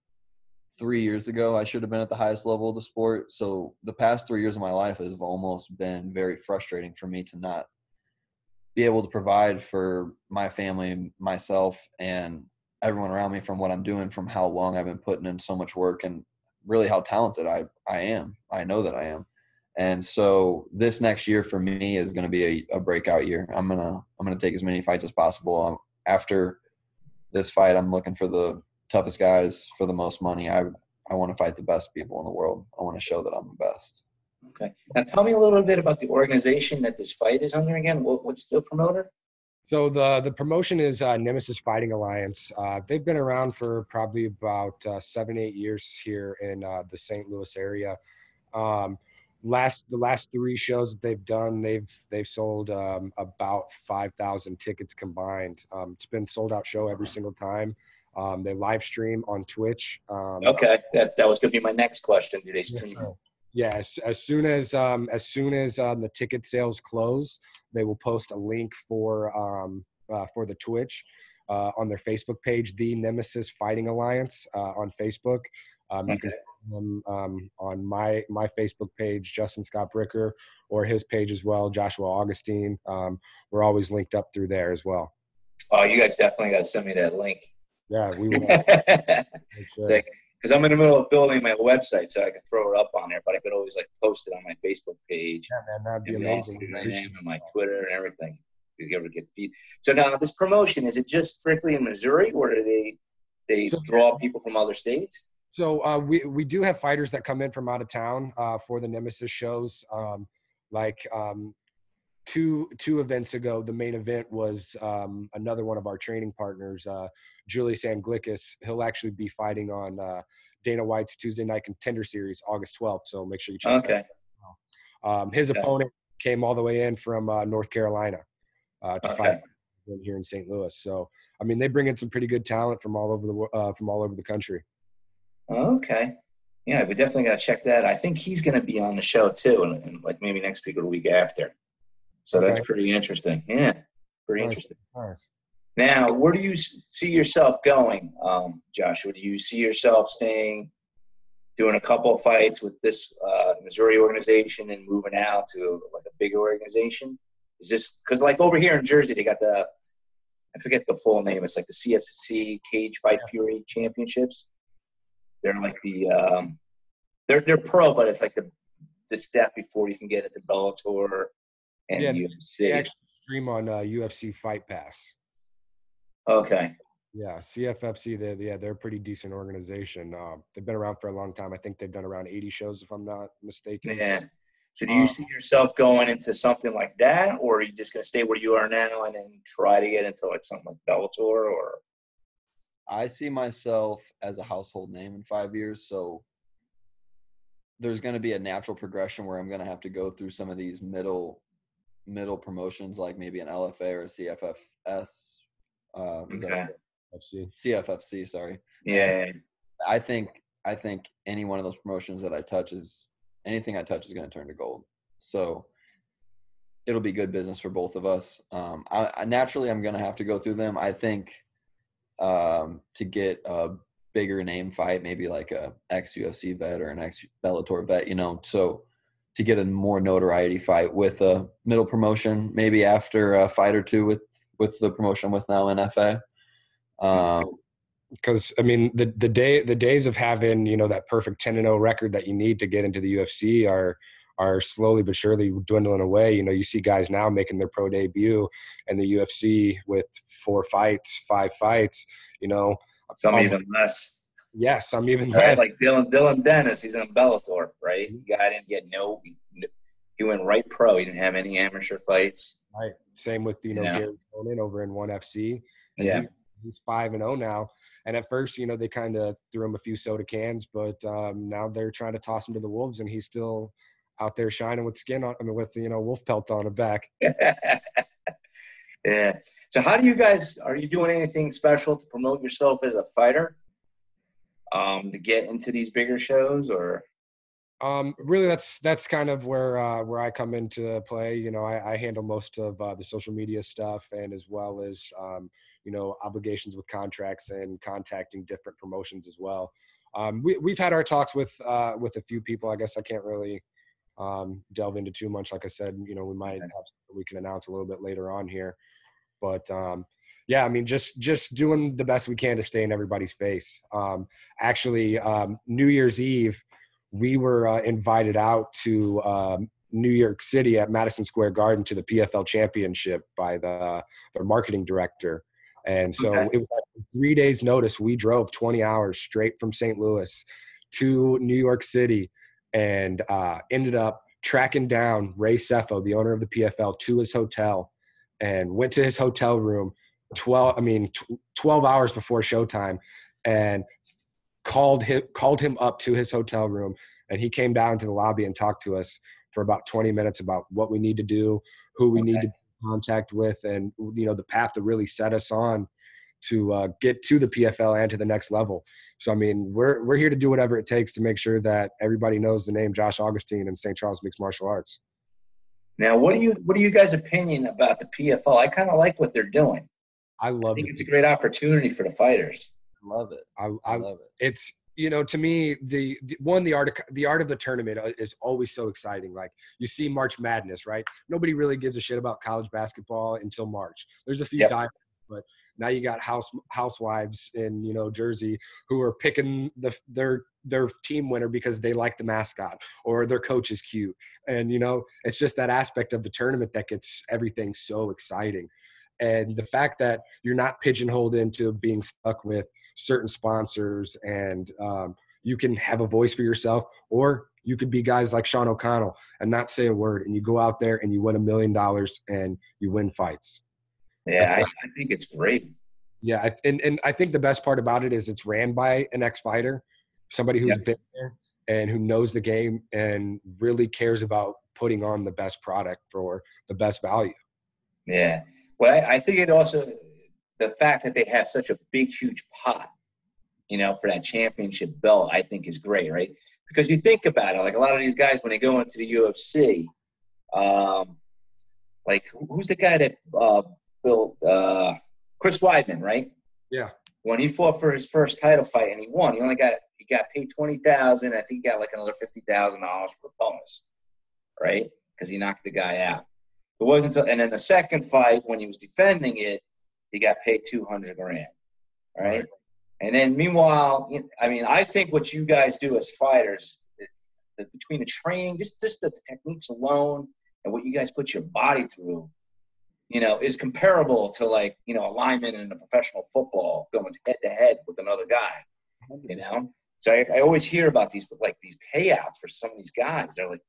three years ago I should have been at the highest level of the sport. So the past three years of my life has almost been very frustrating for me to not be able to provide for my family, myself, and everyone around me from what I'm doing, from how long I've been putting in so much work, and really how talented I I am. I know that I am. And so this next year for me is going to be a, a breakout year. I'm gonna I'm gonna take as many fights as possible. Um, after this fight, I'm looking for the toughest guys for the most money. I I want to fight the best people in the world. I want to show that I'm the best. Okay. Now tell me a little bit about the organization that this fight is under again. What, what's the promoter? So the the promotion is uh, Nemesis Fighting Alliance. Uh, they've been around for probably about uh, seven eight years here in uh, the St. Louis area. Um, last the last three shows that they've done, they've they've sold um, about five thousand tickets combined. Um, it's been sold out show every single time. Um, they live stream on Twitch. Um, Okay. That, that was going to be my next question. Do they stream? Yeah, as, soon as um, as soon as um, the ticket sales close, they will post a link for um, uh, for the Twitch uh, on their Facebook page, the Nemesis Fighting Alliance uh, on Facebook. Um, You can Okay. find them um, on my my Facebook page, Justin Scott Bricker, or his page as well, Joshua Augustine. Um, we're always linked up through there as well. Oh, you guys definitely got to send me that link. Yeah, we will. *laughs* sure. Because I'm in the middle of building my website, so I can throw it up on there, but I could always like post it on my Facebook page. Yeah, man, that'd be amazing. my name and my Twitter and everything. You ever get feed. So now this promotion is it just strictly in Missouri, or do they they So- draw people from other states? So uh, we we do have fighters that come in from out of town uh, for the Nemesis shows. Um, like um, two two events ago, the main event was um, another one of our training partners, uh, Julius Anglickas. He'll actually be fighting on uh, Dana White's Tuesday Night Contender Series, August 12th. So make sure you check. that Okay, um, his Okay. opponent came all the way in from uh, North Carolina uh, to Okay. fight here in St. Louis. So I mean, they bring in some pretty good talent from all over the uh, from all over the country. okay, yeah, we definitely got to check that. I think he's going to be on the show too, and, and like maybe next week or the week after. So that's Okay. pretty interesting. Yeah, pretty Nice. interesting. Nice. Now, where do you see yourself going, um, Joshua? Do you see yourself staying, doing a couple of fights with this uh, Missouri organization and moving out to like a bigger organization? Is this because like over here in Jersey they got the I forget the full name. It's like the CFC Cage Fight Fury Championships. They're like the um, they're they're pro, but it's like the the step before you can get into Bellator and Yeah, UFC. They actually stream on uh, UFC Fight Pass. Okay. Yeah, CFFC. They yeah, they're a pretty decent organization. Uh, they've been around for a long time. I think they've done around 80 shows, if I'm not mistaken. Yeah. So do you Um, see yourself going into something like that, or are you just gonna stay where you are now and then try to get into like something like Bellator or? I see myself as a household name in five years, so there's going to be a natural progression where I'm going to have to go through some of these middle middle promotions, like maybe an LFA or a CFFS. Uh, Okay. FC. CFFC, sorry. Yeah. I think I think any one of those promotions that I touch is anything I touch is going to turn to gold. So it'll be good business for both of us. Um, I, I naturally I'm going to have to go through them. I think um, to get a bigger name fight, maybe like a ex UFC vet or an ex Bellator vet, you know, so to get a more notoriety fight with a middle promotion, maybe after a fight or two with with the promotion with now NFA. Um, because I mean the the day the days of having you know that perfect ten and zero record that you need to get into the UFC are are slowly but surely dwindling away. You know, you see guys now making their pro debut in the UFC with four fights, five fights. You know, Some Um, even less. Yeah, some even Right? Like Dillon Dillon Danis, he's in Bellator, right? He got in, he had no, he went right pro. He didn't have any amateur fights. Right. Same with you know. Garry Tonon over in One FC. Yeah. he- he's five and zero now. And at first, you know, they kind of threw him a few soda cans, but um, now they're trying to toss him to the wolves, and he's still out there shining with skin on, I mean, with you know, wolf pelt on his back. *laughs* yeah. So, how do you guys? Are you doing anything special to promote yourself as a fighter? Um, to get into these bigger shows, or um, really, that's that's kind of where uh, where I come into play. You know, I, I handle most of uh, the social media stuff, and as well as um, you know obligations with contracts and contacting different promotions as well. Um, we we've had our talks with uh, with a few people. I guess I can't really um, delve into too much. Like I said, you know, we might have we can announce a little bit later on here, but um, yeah, I mean, just just doing the best we can to stay in everybody's face. Um, actually, um, New Year's Eve, we were uh, invited out to um, New York City at Madison Square Garden to the PFL Championship by the their marketing director. And so okay. it was like three days' notice. We drove 20 hours straight from St. Louis to New York City and uh, ended up tracking down Ray Sefo, the owner of the PFL, to his hotel and went to his hotel room 12 I mean 12 hours before showtime and called him called him up to his hotel room and he came down to the lobby and talked to us for about 20 minutes about what we need to do, who we okay. need to contact with and you know the path to really set us on to uh, get to the PFL and to the next level. So I mean, we're we're here to do whatever it takes to make sure that everybody knows the name Josh Augustine and St. Charles Mixed Martial Arts. Now, what do you what are you guys' opinion about the PFL? I kind of like what they're doing. I love I think it. It's a great opportunity for the fighters. I love it. I, I, I love it. It's you know to me the, the, one the art of, the art of the tournament uh, is always so exciting like you see march madness right nobody really gives a shit about college basketball until march there's a few yep. guys but now you got house housewives in you know Jersey who are picking the their their team winner because they like the mascot or their coach is cute. And you know, it's just that aspect of the tournament that gets everything so exciting. And the fact that you're not pigeonholed into being stuck with certain sponsors and um, you can have a voice for yourself or you could be guys like Sean O'Connell and not say a word and you go out there and you win a million dollars and you win fights. Yeah, I, I think it's great. Yeah, and and I think the best part about it is it's ran by an ex-fighter, somebody who's yep. been there and who knows the game and really cares about putting on the best product for the best value. Yeah. Well, I think it also the fact that they have such a big, huge pot, you know, for that championship belt, I think is great, right? Because you think about it, like a lot of these guys when they go into the UFC, um, like who's the guy that uh, built uh, Chris Weidman, right? Yeah. When he fought for his first title fight and he won, he only got he got paid twenty thousand. I think he got like another fifty thousand dollars for bonus, right? Because he knocked the guy out. It wasn't until and then the second fight when he was defending it, he got paid two hundred grand, right? And then meanwhile, I mean, I think what you guys do as fighters, between the training, just just the techniques alone, and what you guys put your body through, you know, is comparable to like, you know, a lineman in a professional football going head to head with another guy, you know? So I, I, always hear about these, like these payouts for some of these guys. They're like,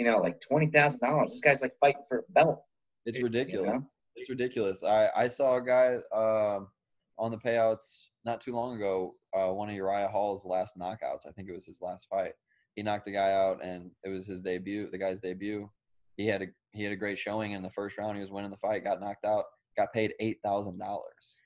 you know, like $20,000. This guy's like fighting for a belt. It's ridiculous. You know? It's ridiculous. I, I saw a guy um, on the payouts not too long ago, uh, one of Uriah Hall's last knockouts. I think it was his last fight. He knocked a guy out, and it was his debut, the guy's debut. He had a he had a great showing in the first round. He was winning the fight, got knocked out, got paid eight thousand dollars.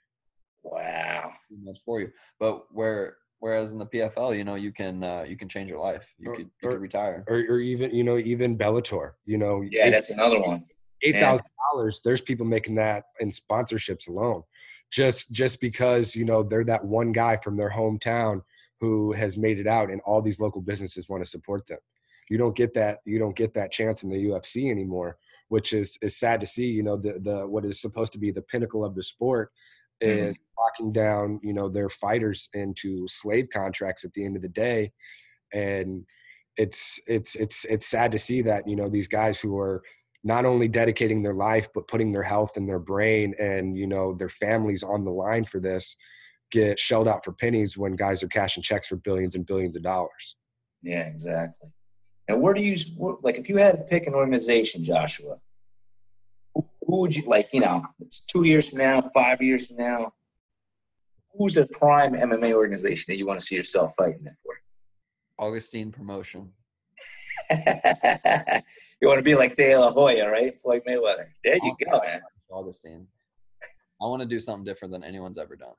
Wow, too much for you. But where whereas in the PFL, you know, you can uh, you can change your life. You or, could you or, could retire, or, or even you know even Bellator. You know, yeah, that's another one. Eight thousand dollars. There's people making that in sponsorships alone, just just because you know they're that one guy from their hometown who has made it out, and all these local businesses want to support them you don't get that you don't get that chance in the UFC anymore, which is is sad to see. You know, the the what is supposed to be the pinnacle of the sport mm-hmm. is locking down you know their fighters into slave contracts at the end of the day, and it's it's it's it's sad to see that you know these guys who are not only dedicating their life but putting their health and their brain and you know their families on the line for this get shelled out for pennies when guys are cashing checks for billions and billions of dollars yeah exactly and where do you like if you had to pick an organization, Joshua? Who, would you like? You know, it's two years from now, five years from now. who's the prime MMA organization that you want to see yourself fighting for? Augustine promotion. *laughs* you want to be like De La Hoya, right? Floyd Mayweather. There you go, man. Augustine. I want to do something different than anyone's ever done.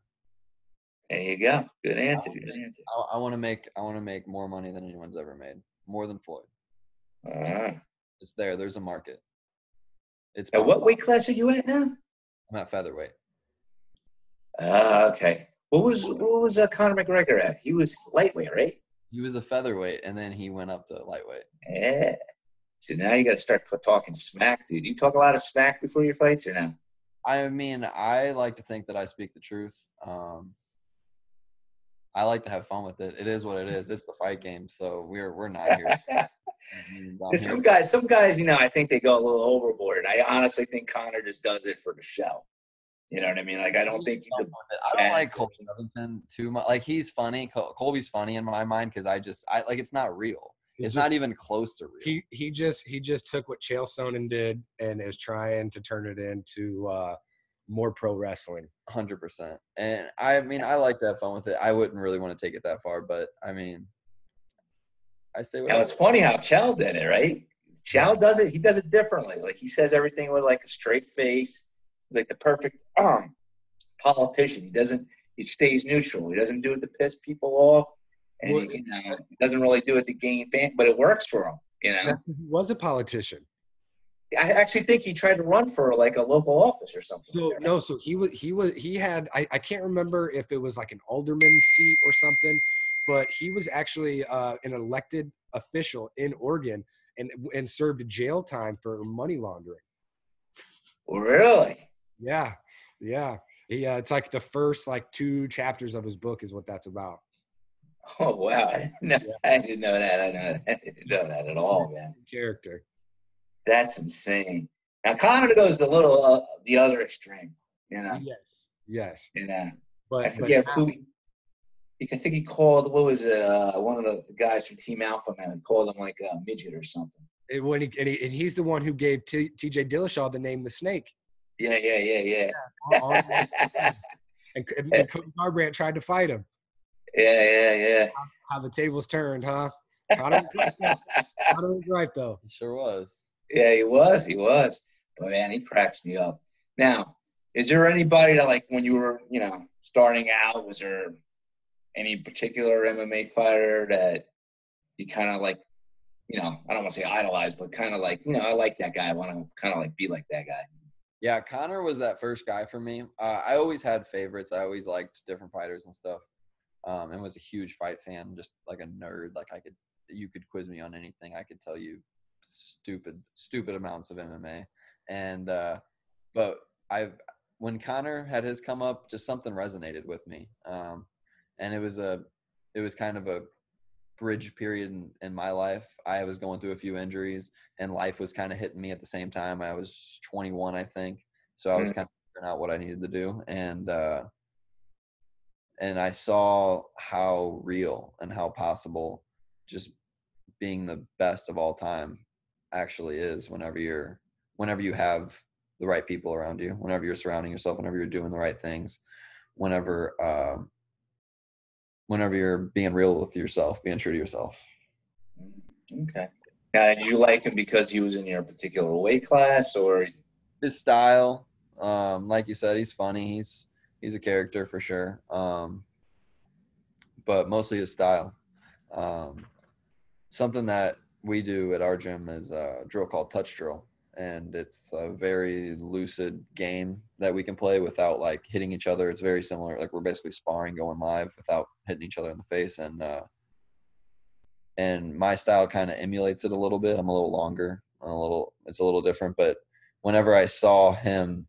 There you go. Good answer. Good answer. I, I want to make I want to make more money than anyone's ever made. More than Floyd. Uh, It's there. There's a market. It's at what weight class are you at now? I'm at featherweight. Ah, okay. What was what was uh, Conor McGregor at? He was lightweight, right? He was a featherweight, and then he went up to lightweight. Yeah. So now you got to start talking smack, dude. You talk a lot of smack before your fights, or no? I mean, I like to think that I speak the truth. Um, I like to have fun with it. It is what it is. It's the fight game, so we're we're not here. *laughs* I'm some guys, some guys, you know, I think they go a little overboard. I honestly think Conor just does it for the show. You know what I mean? Like I don't think he's a, I don't bad like. Colby Covington too much. Like he's funny. Col- Colby's funny in my mind because I just I like it's not real. He's It's just- not even close to real. he he just he just took what Chael Sonnen did and is trying to turn it into uh, more pro wrestling. Hundred percent. And I mean, I like to have fun with it. I wouldn't really want to take it that far, but I mean, I say Now whatever. it's funny how Chow did it, right? Chow does it. He does it differently. Like he says everything with like a straight face. He's like the perfect um politician. He doesn't. He stays neutral. He doesn't do it to piss people off, and Well, he, you know, he doesn't really do it to gain fan. But it works for him. You know. He was a politician. I actually think he tried to run for like a local office or something. So like no, so he was he was he had I, I can't remember if it was like an alderman seat or something, but he was actually uh, an elected official in Oregon and and served jail time for money laundering. Really? Yeah, yeah. Yeah, it's like the first like two chapters of his book is what that's about. Oh wow! I didn't know, I didn't know that. I, know, I didn't know that at all, man. Character. That's insane. Now Conor goes the little uh, the other extreme. You know. Yes. Yes. You know. But, I forget now- who. He, I think he called what was uh, one of the guys from Team Alpha Male called him like a midget or something. it- when he, and, he, and he's the one who gave T, T.J. Dillashaw the name the Snake. Yeah, yeah, yeah, All- all- yeah. and, and, and *laughs* Cody Garbrandt tried to fight him. yeah, yeah, yeah. How the tables turned, huh? Conor was right, though. Was right though. He sure was. Yeah, he was. He was. But man, he cracks me up. Now, is there anybody that like when you were, you know, starting out, was there any particular MMA fighter that you kind of like, you know, I don't want to say idolize, but kind of like, you know, I like that guy. I want to kind of like be like that guy. Yeah, Conor was that first guy for me. Uh, I always had favorites. I always liked different fighters and stuff, um, and was a huge fight fan, just like a nerd. Like I could, you could quiz me on anything. I could tell you stupid, stupid amounts of MMA. And uh, but I've when Conor had his come up, just something resonated with me, um, and it was a, it was kind of a bridge period in, in my life. I was going through a few injuries and life was kind of hitting me at the same time. I was 21, I think. So I was kind of figuring out what I needed to do. And, uh, and I saw how real and how possible just being the best of all time actually is whenever you're, whenever you have the right people around you, whenever you're surrounding yourself, whenever you're doing the right things, whenever, uh, whenever you're being real with yourself, being true to yourself. Okay. Now, did you like him because he was in your particular weight class, or his style, um, like you said, he's funny. He's he's a character for sure. Um, but mostly his style. Um, something that we do at our gym is a drill called touch drill, and it's a very lucid game that we can play without like hitting each other. It's very similar. Like we're basically sparring, going live without hitting each other in the face, and uh, and my style kind of emulates it a little bit. I'm a little longer, a little. It's a little different, but whenever I saw him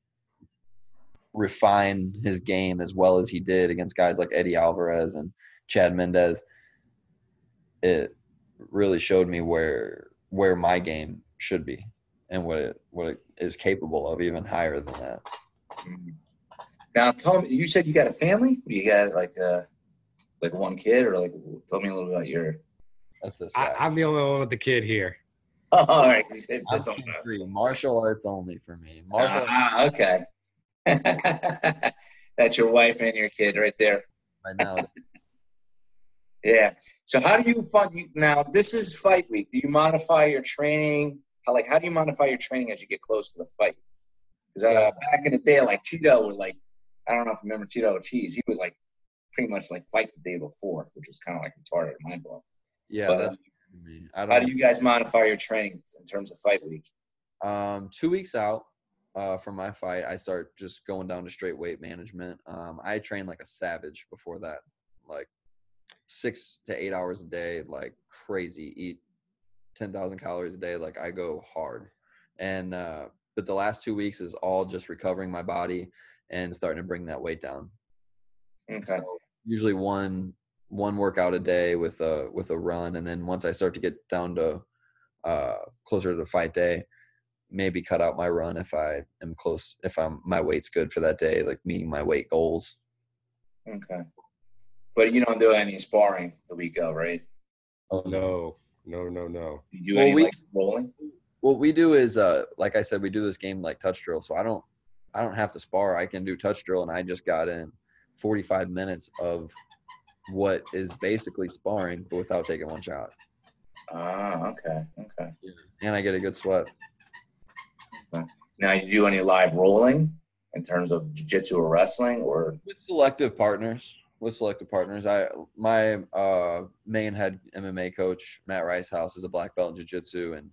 refine his game as well as he did against guys like Eddie Alvarez and Chad Mendes, it really showed me where where my game should be and what it what it is capable of, even higher than that. now tell me? You said you got a family. You got like uh like one kid, or like tell me a little about your. That's this guy. I, I'm the only one with the kid here. Oh, *laughs* all right. You said, said something. free. Martial arts only for me. Martial Ah, okay. *laughs* That's your wife and your kid right there. I know. *laughs* Yeah. So how do you fund you now? This is fight week. Do you modify your training? How like how do you modify your training as you get close to the fight? Because uh, back in the day, like Tito would like I don't know if you remember Tito Ortiz. He would like pretty much like fight the day before, which was kind of like retarded in my book. Yeah, But, that's me. I How do you guys modify your training in terms of fight week? Um, two weeks out uh, from my fight, I start just going down to straight weight management. Um, I train like a savage before that, like six to eight hours a day, like crazy. Eat ten thousand calories a day. Like I go hard, and uh, but the last two weeks is all just recovering my body and starting to bring that weight down. Okay. So usually one one workout a day with a with a run, and then once I start to get down to uh, closer to the fight day, maybe cut out my run if I am close if I'm my weight's good for that day, like meeting my weight goals. Okay. But you don't do any sparring the week of, right? Oh no, no, no, no. You do Well, any we- like rolling? What we do is, uh, like I said, we do this game like touch drill, so I don't I don't have to spar. I can do touch drill, and I just got in 45 minutes of what is basically sparring, but without taking one shot, Ah, okay, okay. and I get a good sweat. Now, you do any live rolling in terms of jiu-jitsu or wrestling, or with selective partners with selective partners. I my uh main head mma coach matt ricehouse is a black belt in jiu-jitsu and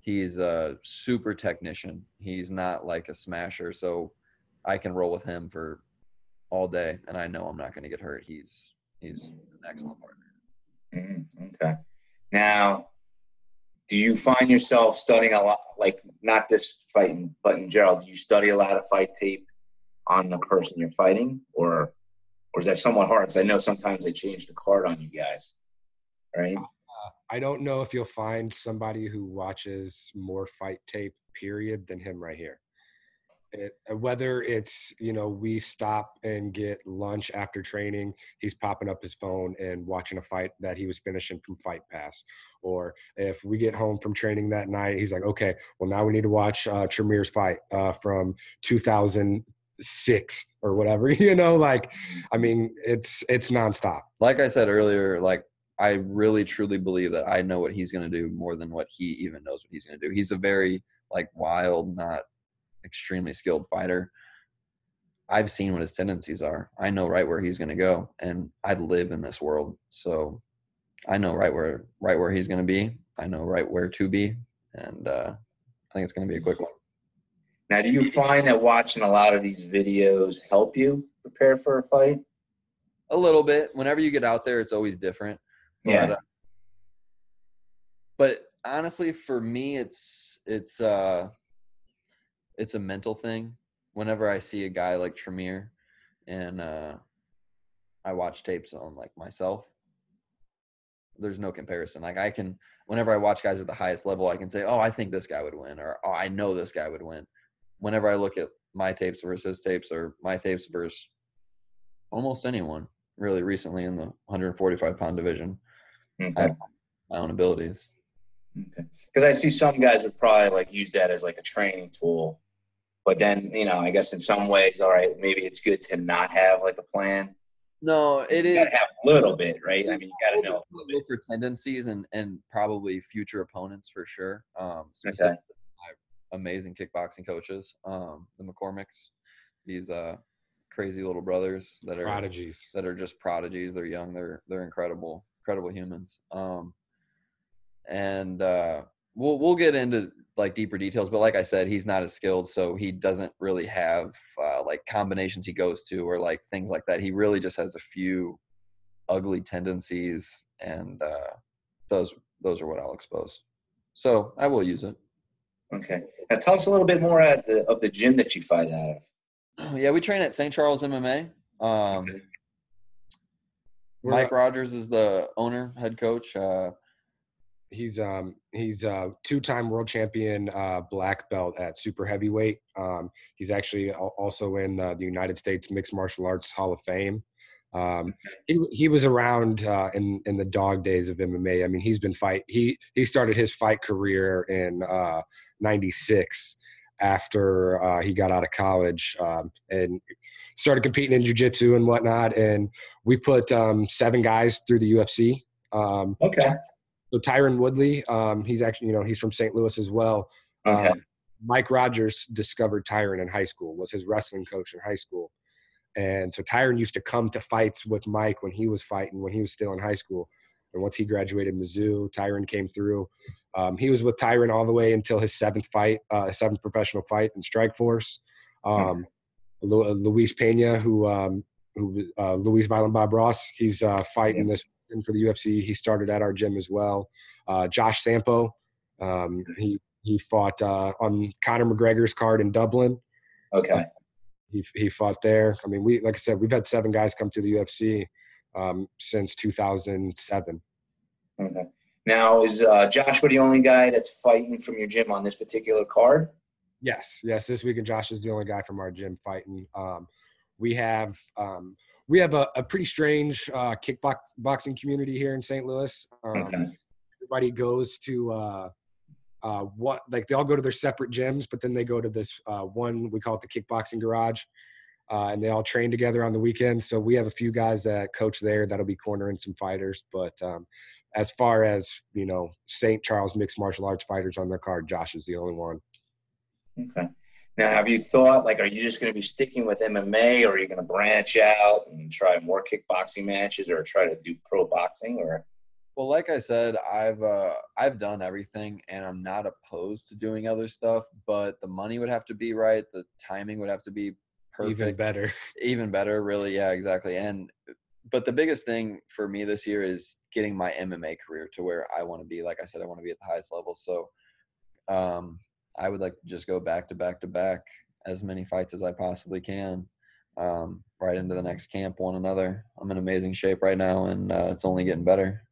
he's a super technician. He's not like a smasher so i can roll with him for all day and i know i'm not going to get hurt. He's he's an excellent partner. Mm, okay. Now, do you find yourself studying a lot, like not this fighting, but in general, do you study a lot of fight tape on the person you're fighting, or or is that somewhat hard? Because I know sometimes they change the card on you guys, right? I don't know if you'll find somebody who watches more fight tape, period, than him right here. It, uh, whether it's you know we stop and get lunch after training, he's popping up his phone and watching a fight that he was finishing from Fight Pass, or if we get home from training that night, he's like, okay, well now we need to watch uh, Tremir's fight uh, from 2006 or whatever. *laughs* You know, like I mean, it's it's nonstop. like i said earlier like i really truly believe that i know what he's going to do more than what he even knows what he's going to do he's a very like wild not extremely skilled fighter i've seen what his tendencies are i know right where he's going to go and i live in this world so i know right where right where he's going to be i know right where to be and uh i think it's going to be a quick one Now, do you find that watching a lot of these videos help you prepare for a fight? a little bit whenever you get out there it's always different Yeah. But, uh, but honestly, for me, it's it's uh it's a mental thing. Whenever I see a guy like Tremere, and uh, I watch tapes on like myself, there's no comparison. Like I can, whenever I watch guys at the highest level, I can say, "Oh, I think this guy would win," or "Oh, I know this guy would win." Whenever I look at my tapes versus his tapes, or my tapes versus almost anyone, really recently in the 145 pound division, Okay. my own abilities. Okay. Because I see some guys would probably like use that as like a training tool, but then you know, I guess in some ways, all right, maybe it's good to not have like a plan. No, it You is. have a little bit, right? I mean, you gotta We'll know. look for tendencies and and probably future opponents for sure. Um, specifically my amazing kickboxing coaches, um, the McCormicks, these uh crazy little brothers that are Prodigies. that are just prodigies. They're young. They're they're incredible, incredible humans. Um, and uh, we'll we'll get into like deeper details. But like I said, he's not as skilled, so he doesn't really have uh, like combinations he goes to or like things like that. He really just has a few ugly tendencies, and uh, those those are what I'll expose. So I will use it. Okay. Now tell us a little bit more at the, of the gym that you fight out of. *clears throat* Yeah, we train at St. Charles MMA. Um, Okay. We're, Mike Rogers is the owner, head coach. Uh, he's um he's a two-time world champion uh black belt at super heavyweight um he's actually also in uh, the united states mixed martial arts hall of fame um he, he was around uh in in the dog days of mma i mean he's been fight he he started his fight career in uh 96 after uh he got out of college um and started competing in jiu-jitsu and whatnot and we put um, seven guys through the ufc um, Okay. so tyron woodley um, he's actually you know he's from st louis as well. Okay. Um, mike rogers discovered tyron in high school was his wrestling coach in high school and so tyron used to come to fights with mike when he was fighting when he was still in high school and once he graduated mizzou tyron came through um, he was with tyron all the way until his seventh fight uh, seventh professional fight in Strikeforce um, Lu- Luis Pena, who um, who uh, Luis Violent Bob Ross, he's uh, fighting this for the UFC. He started at our gym as well. Uh, Josh Sampo, um, he he fought uh, on Conor McGregor's card in Dublin. Okay. He he fought there. I mean, we like I said, we've had seven guys come to the UFC um, since 2007. Okay. Now, is uh, Joshua the only guy that's fighting from your gym on this particular card? Yes, yes. This weekend, Josh is the only guy from our gym fighting. Um, we have um, we have a, a pretty strange uh, kickbox boxing community here in St. Louis. Um, Okay. Everybody goes to uh, uh, what like they all go to their separate gyms, but then they go to this uh, one we call it the kickboxing garage, uh, and they all train together on the weekends. So we have a few guys that coach there that'll be cornering some fighters. But um, as far as you know, St. Charles mixed martial arts fighters on their card, Josh is the only one. Okay. Now, have you thought, like, are you just going to be sticking with MMA or are you going to branch out and try more kickboxing matches or try to do pro boxing or? Well, like I said, I've uh, I've done everything, and I'm not opposed to doing other stuff. But the money would have to be right. The timing would have to be perfect. Even better. *laughs* even better really yeah exactly and but the biggest thing for me this year is getting my mma career to where i want to be like i said i want to be at the highest level so um i would like to just go back to back to back as many fights as i possibly can um right into the next camp one another i'm in amazing shape right now and uh, it's only getting better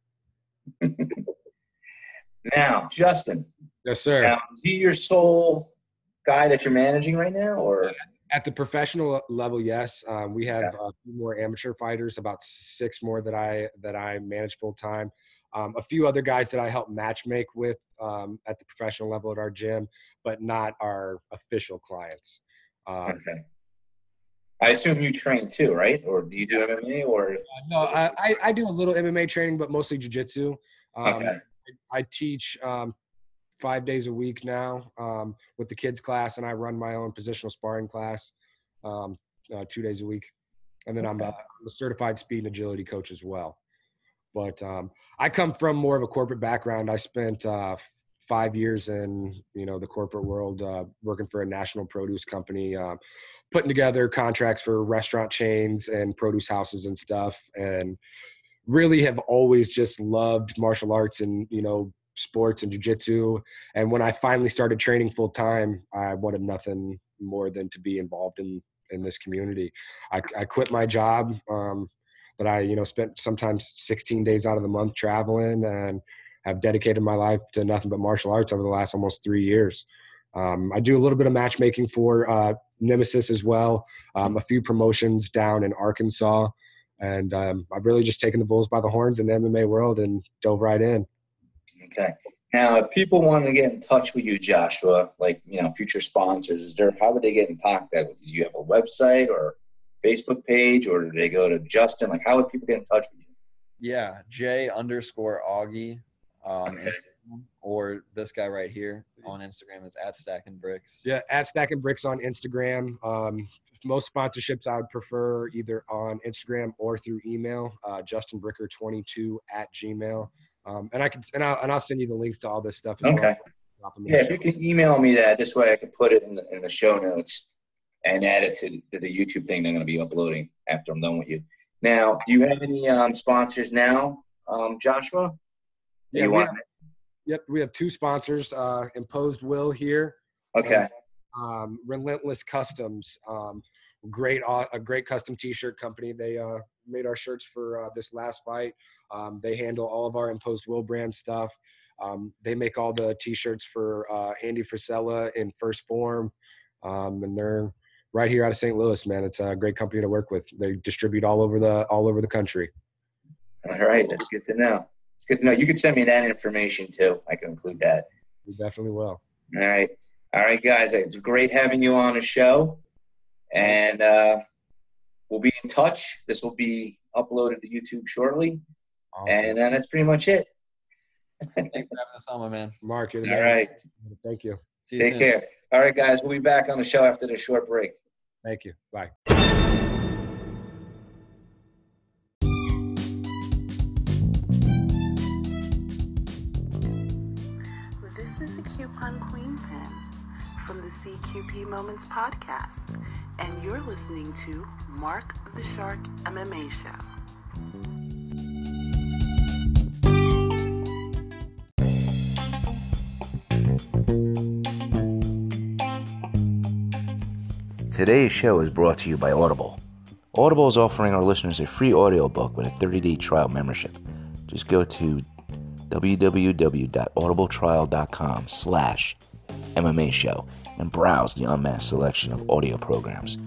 Now, Justin, Yes, sir. now, is he your sole guy that you're managing right now or? At the professional level, yes, um, we have a few more amateur fighters, about six more that I that I manage full time. Um, a few other guys that I help match make with um, at the professional level at our gym, but not our official clients. Um, Okay. I assume you train too, right? Or do you do MMA or? no, I, I- I do a little MMA training, but mostly jujitsu. Um, Okay. I teach um, five days a week now um, with the kids class, and I run my own positional sparring class um, uh, two days a week. And then I'm a, I'm a certified speed and agility coach as well. But um, I come from more of a corporate background. I spent uh, five years in you know the corporate world, uh, working for a national produce company, uh, putting together contracts for restaurant chains and produce houses and stuff, and really have always just loved martial arts and you know sports and jiu-jitsu and when i finally started training full time i wanted nothing more than to be involved in in this community. I, I quit my job um, that i you know spent sometimes 16 days out of the month traveling and have dedicated my life to nothing but martial arts over the last almost three years um, i do a little bit of matchmaking for uh, nemesis as well um, a few promotions down in arkansas and um, I've really just taken the bulls by the horns in the MMA world and dove right in. Okay. Now, if people want to get in touch with you, Joshua, like you know, future sponsors, is there? How would they get in contact with you? Do you have a website or Facebook page, or do they go to Justin? Like, how would people get in touch with you? yeah j underscore augie um Okay. Or this guy right here on instagram is at stacking bricks Yeah, at Stacking Bricks on Instagram. Um, most sponsorships I would prefer either on Instagram or through email. Uh, JustinBricker22 at Gmail. Um, and I can and I'll, and I'll send you the links to all this stuff. As Okay. Well. Drop them Yeah, if you can email me that, this way I can put it in the, in the show notes and add it to, to the YouTube thing I'm going to be uploading after I'm done with you. Now, do you have any um, sponsors now, um, Joshua? Yeah, you we want? have, yep, we have two sponsors. Uh, Imposed Will here. Okay. um, Relentless Customs, um, great au- a great custom T-shirt company. They uh, made our shirts for uh, this last fight. Um, they handle all of our Imposed Will brand stuff. Um, they make all the T-shirts for uh, Andy Frisella in 1st Phorm, um, and they're right here out of St. Louis. Man, it's a great company to work with. They distribute all over the all over the country. All right. That's good to know. It's good to know. You could send me that information too. I can include that. We definitely will. All right. All right, guys. It's great having you on the show. And uh, we'll be in touch. This will be uploaded to YouTube shortly, Awesome. and then that's pretty much it. Thanks for having us on, my man. Marc, you're the All man. right, Thank you. See you take soon. care. All right, guys, we'll be back on the show after the short break. Thank you. Bye. A Coupon Queen Pin from the CQP Moments podcast, and you're listening to Marc the Shark MMA Show. Today's show is brought to you by Audible. Audible is offering our listeners a free audiobook with a 30-day trial membership. Just go to www.audibletrial.com slash MMA show and browse the unmatched selection of audio programs.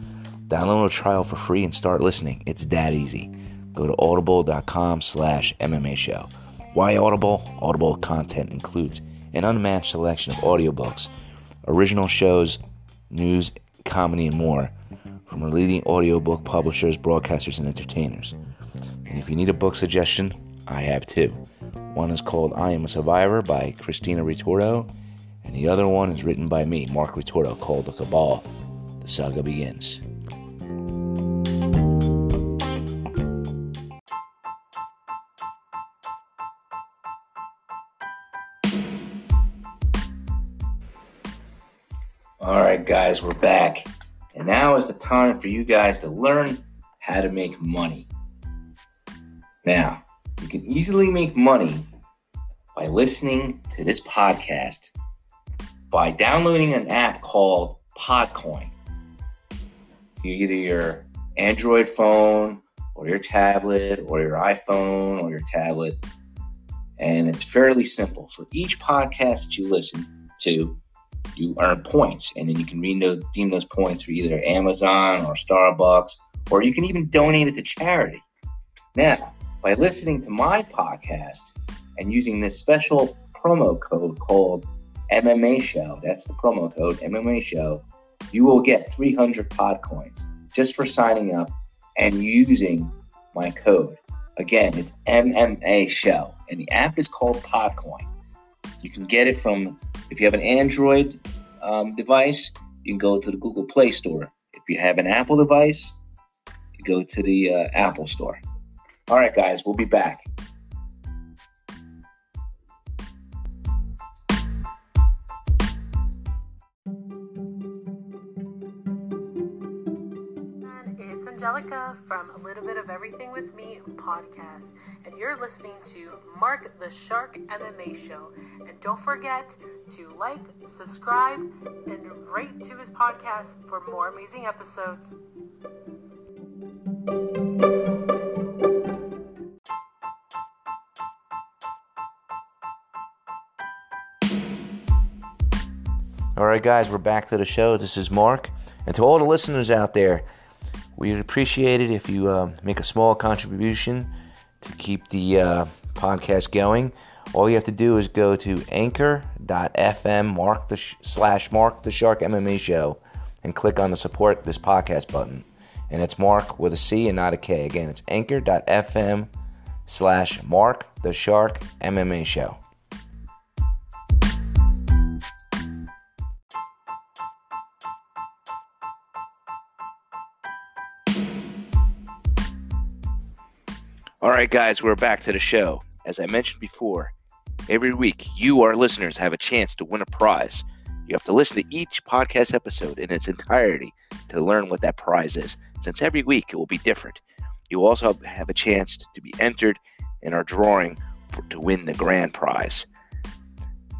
Download a trial for free and start listening. It's that easy. Go to audible.com slash MMA show. Why Audible? Audible content includes an unmatched selection of audiobooks, original shows, news, comedy, and more from our leading audiobook publishers, broadcasters, and entertainers. And if you need a book suggestion, I have two. One is called I Am a Survivor by Christina Ritordo, and the other one is written by me, Marc Ritordo, called The Cabal. The saga begins. All right, guys, we're back. And now is the time for you guys to learn how to make money. Now, you can easily make money by listening to this podcast by downloading an app called Podcoin. Either your Android phone or your tablet or your iPhone or your tablet. And it's fairly simple. For each podcast that you listen to, you earn points, and then you can redeem those points for either Amazon or Starbucks, or you can even donate it to charity. Now, by listening to my podcast and using this special promo code called MMA Show, that's the promo code MMA Show, you will get 300 pod coins just for signing up and using my code. Again, it's MMA Show, and the app is called Podcoin. You can get it from if you have an Android um, device, you can go to the Google Play Store. If you have an Apple device, you go to the uh, Apple Store. All right, guys, we'll be back. It's Angelica from A Little Bit of Everything with Me podcast, and you're listening to Marc the Shark MMA Show. And don't forget to like, subscribe, and rate to his podcast for more amazing episodes. All right, guys, we're back to the show. This is Marc. And to all the listeners out there, we'd appreciate it if you uh, make a small contribution to keep the uh, podcast going. All you have to do is go to anchor.fm mark the sh- slash mark the shark MMA show and click on the support this podcast button. And it's Marc with a C and not a K. Again, it's anchor.fm slash mark the shark MMA show. All right, guys, we're back to the show. As I mentioned before, every week you, our listeners, have a chance to win a prize. You have to listen to each podcast episode in its entirety to learn what that prize is, since every week it will be different. You also have a chance to be entered in our drawing for, to win the grand prize.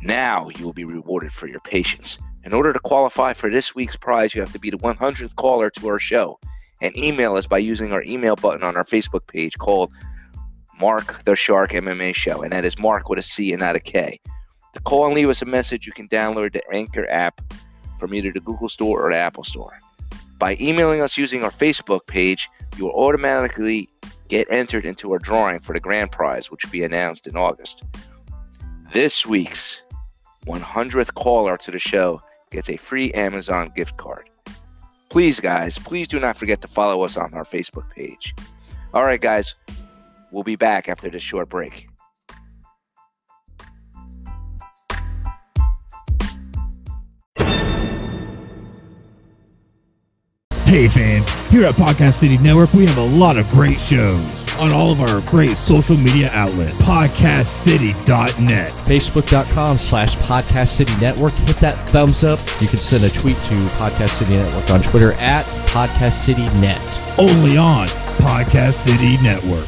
Now you will be rewarded for your patience. In order to qualify for this week's prize, you have to be the 100th caller to our show and email us by using our email button on our Facebook page called Marc the Shark MMA Show, and that is Marc with a C and not a K. To call and leave us a message, you can download the Anchor app from either the Google Store or the Apple Store. By emailing us using our Facebook page, you will automatically get entered into our drawing for the grand prize, which will be announced in August. This week's 100th caller to the show gets a free Amazon gift card. Please, guys, please do not forget to follow us on our Facebook page. All right, guys, we'll be back after this short break. Hey fans, here at Podcast City Network, we have a lot of great shows on all of our great social media outlets. PodcastCity.net. Facebook.com slash Podcast City Network. Hit that thumbs up. You can send a tweet to Podcast City Network on Twitter at Podcast City Net. Only on Podcast City Network.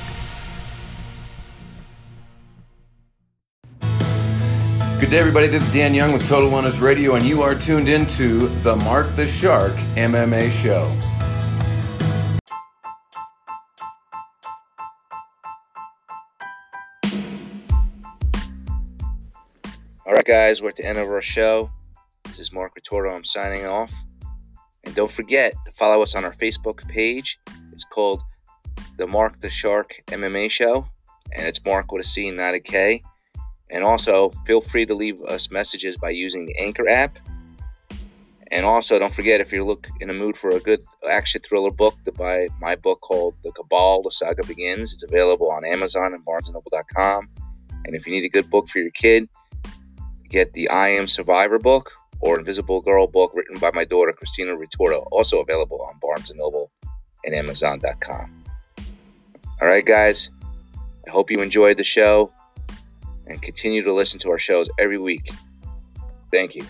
Good day, everybody. This is Dan Young with Total Wellness Radio, and you are tuned into the Marc the Shark MMA Show. All right, guys, we're at the end of our show. This is Marc Ritordo. I'm signing off. And don't forget to follow us on our Facebook page. It's called the Marc the Shark MMA Show, and it's Marc with a C, not a K. And also, feel free to leave us messages by using the Anchor app. And also, don't forget if you're look in a mood for a good action thriller book, to buy my book called The Cabal: The Saga Begins. It's available on Amazon and BarnesandNoble.com. And if you need a good book for your kid, get the I Am Survivor book or Invisible Girl book written by my daughter Christina Ritordo, also available on Barnes and Noble and Amazon.com. All right, guys. I hope you enjoyed the show and continue to listen to our shows every week. Thank you.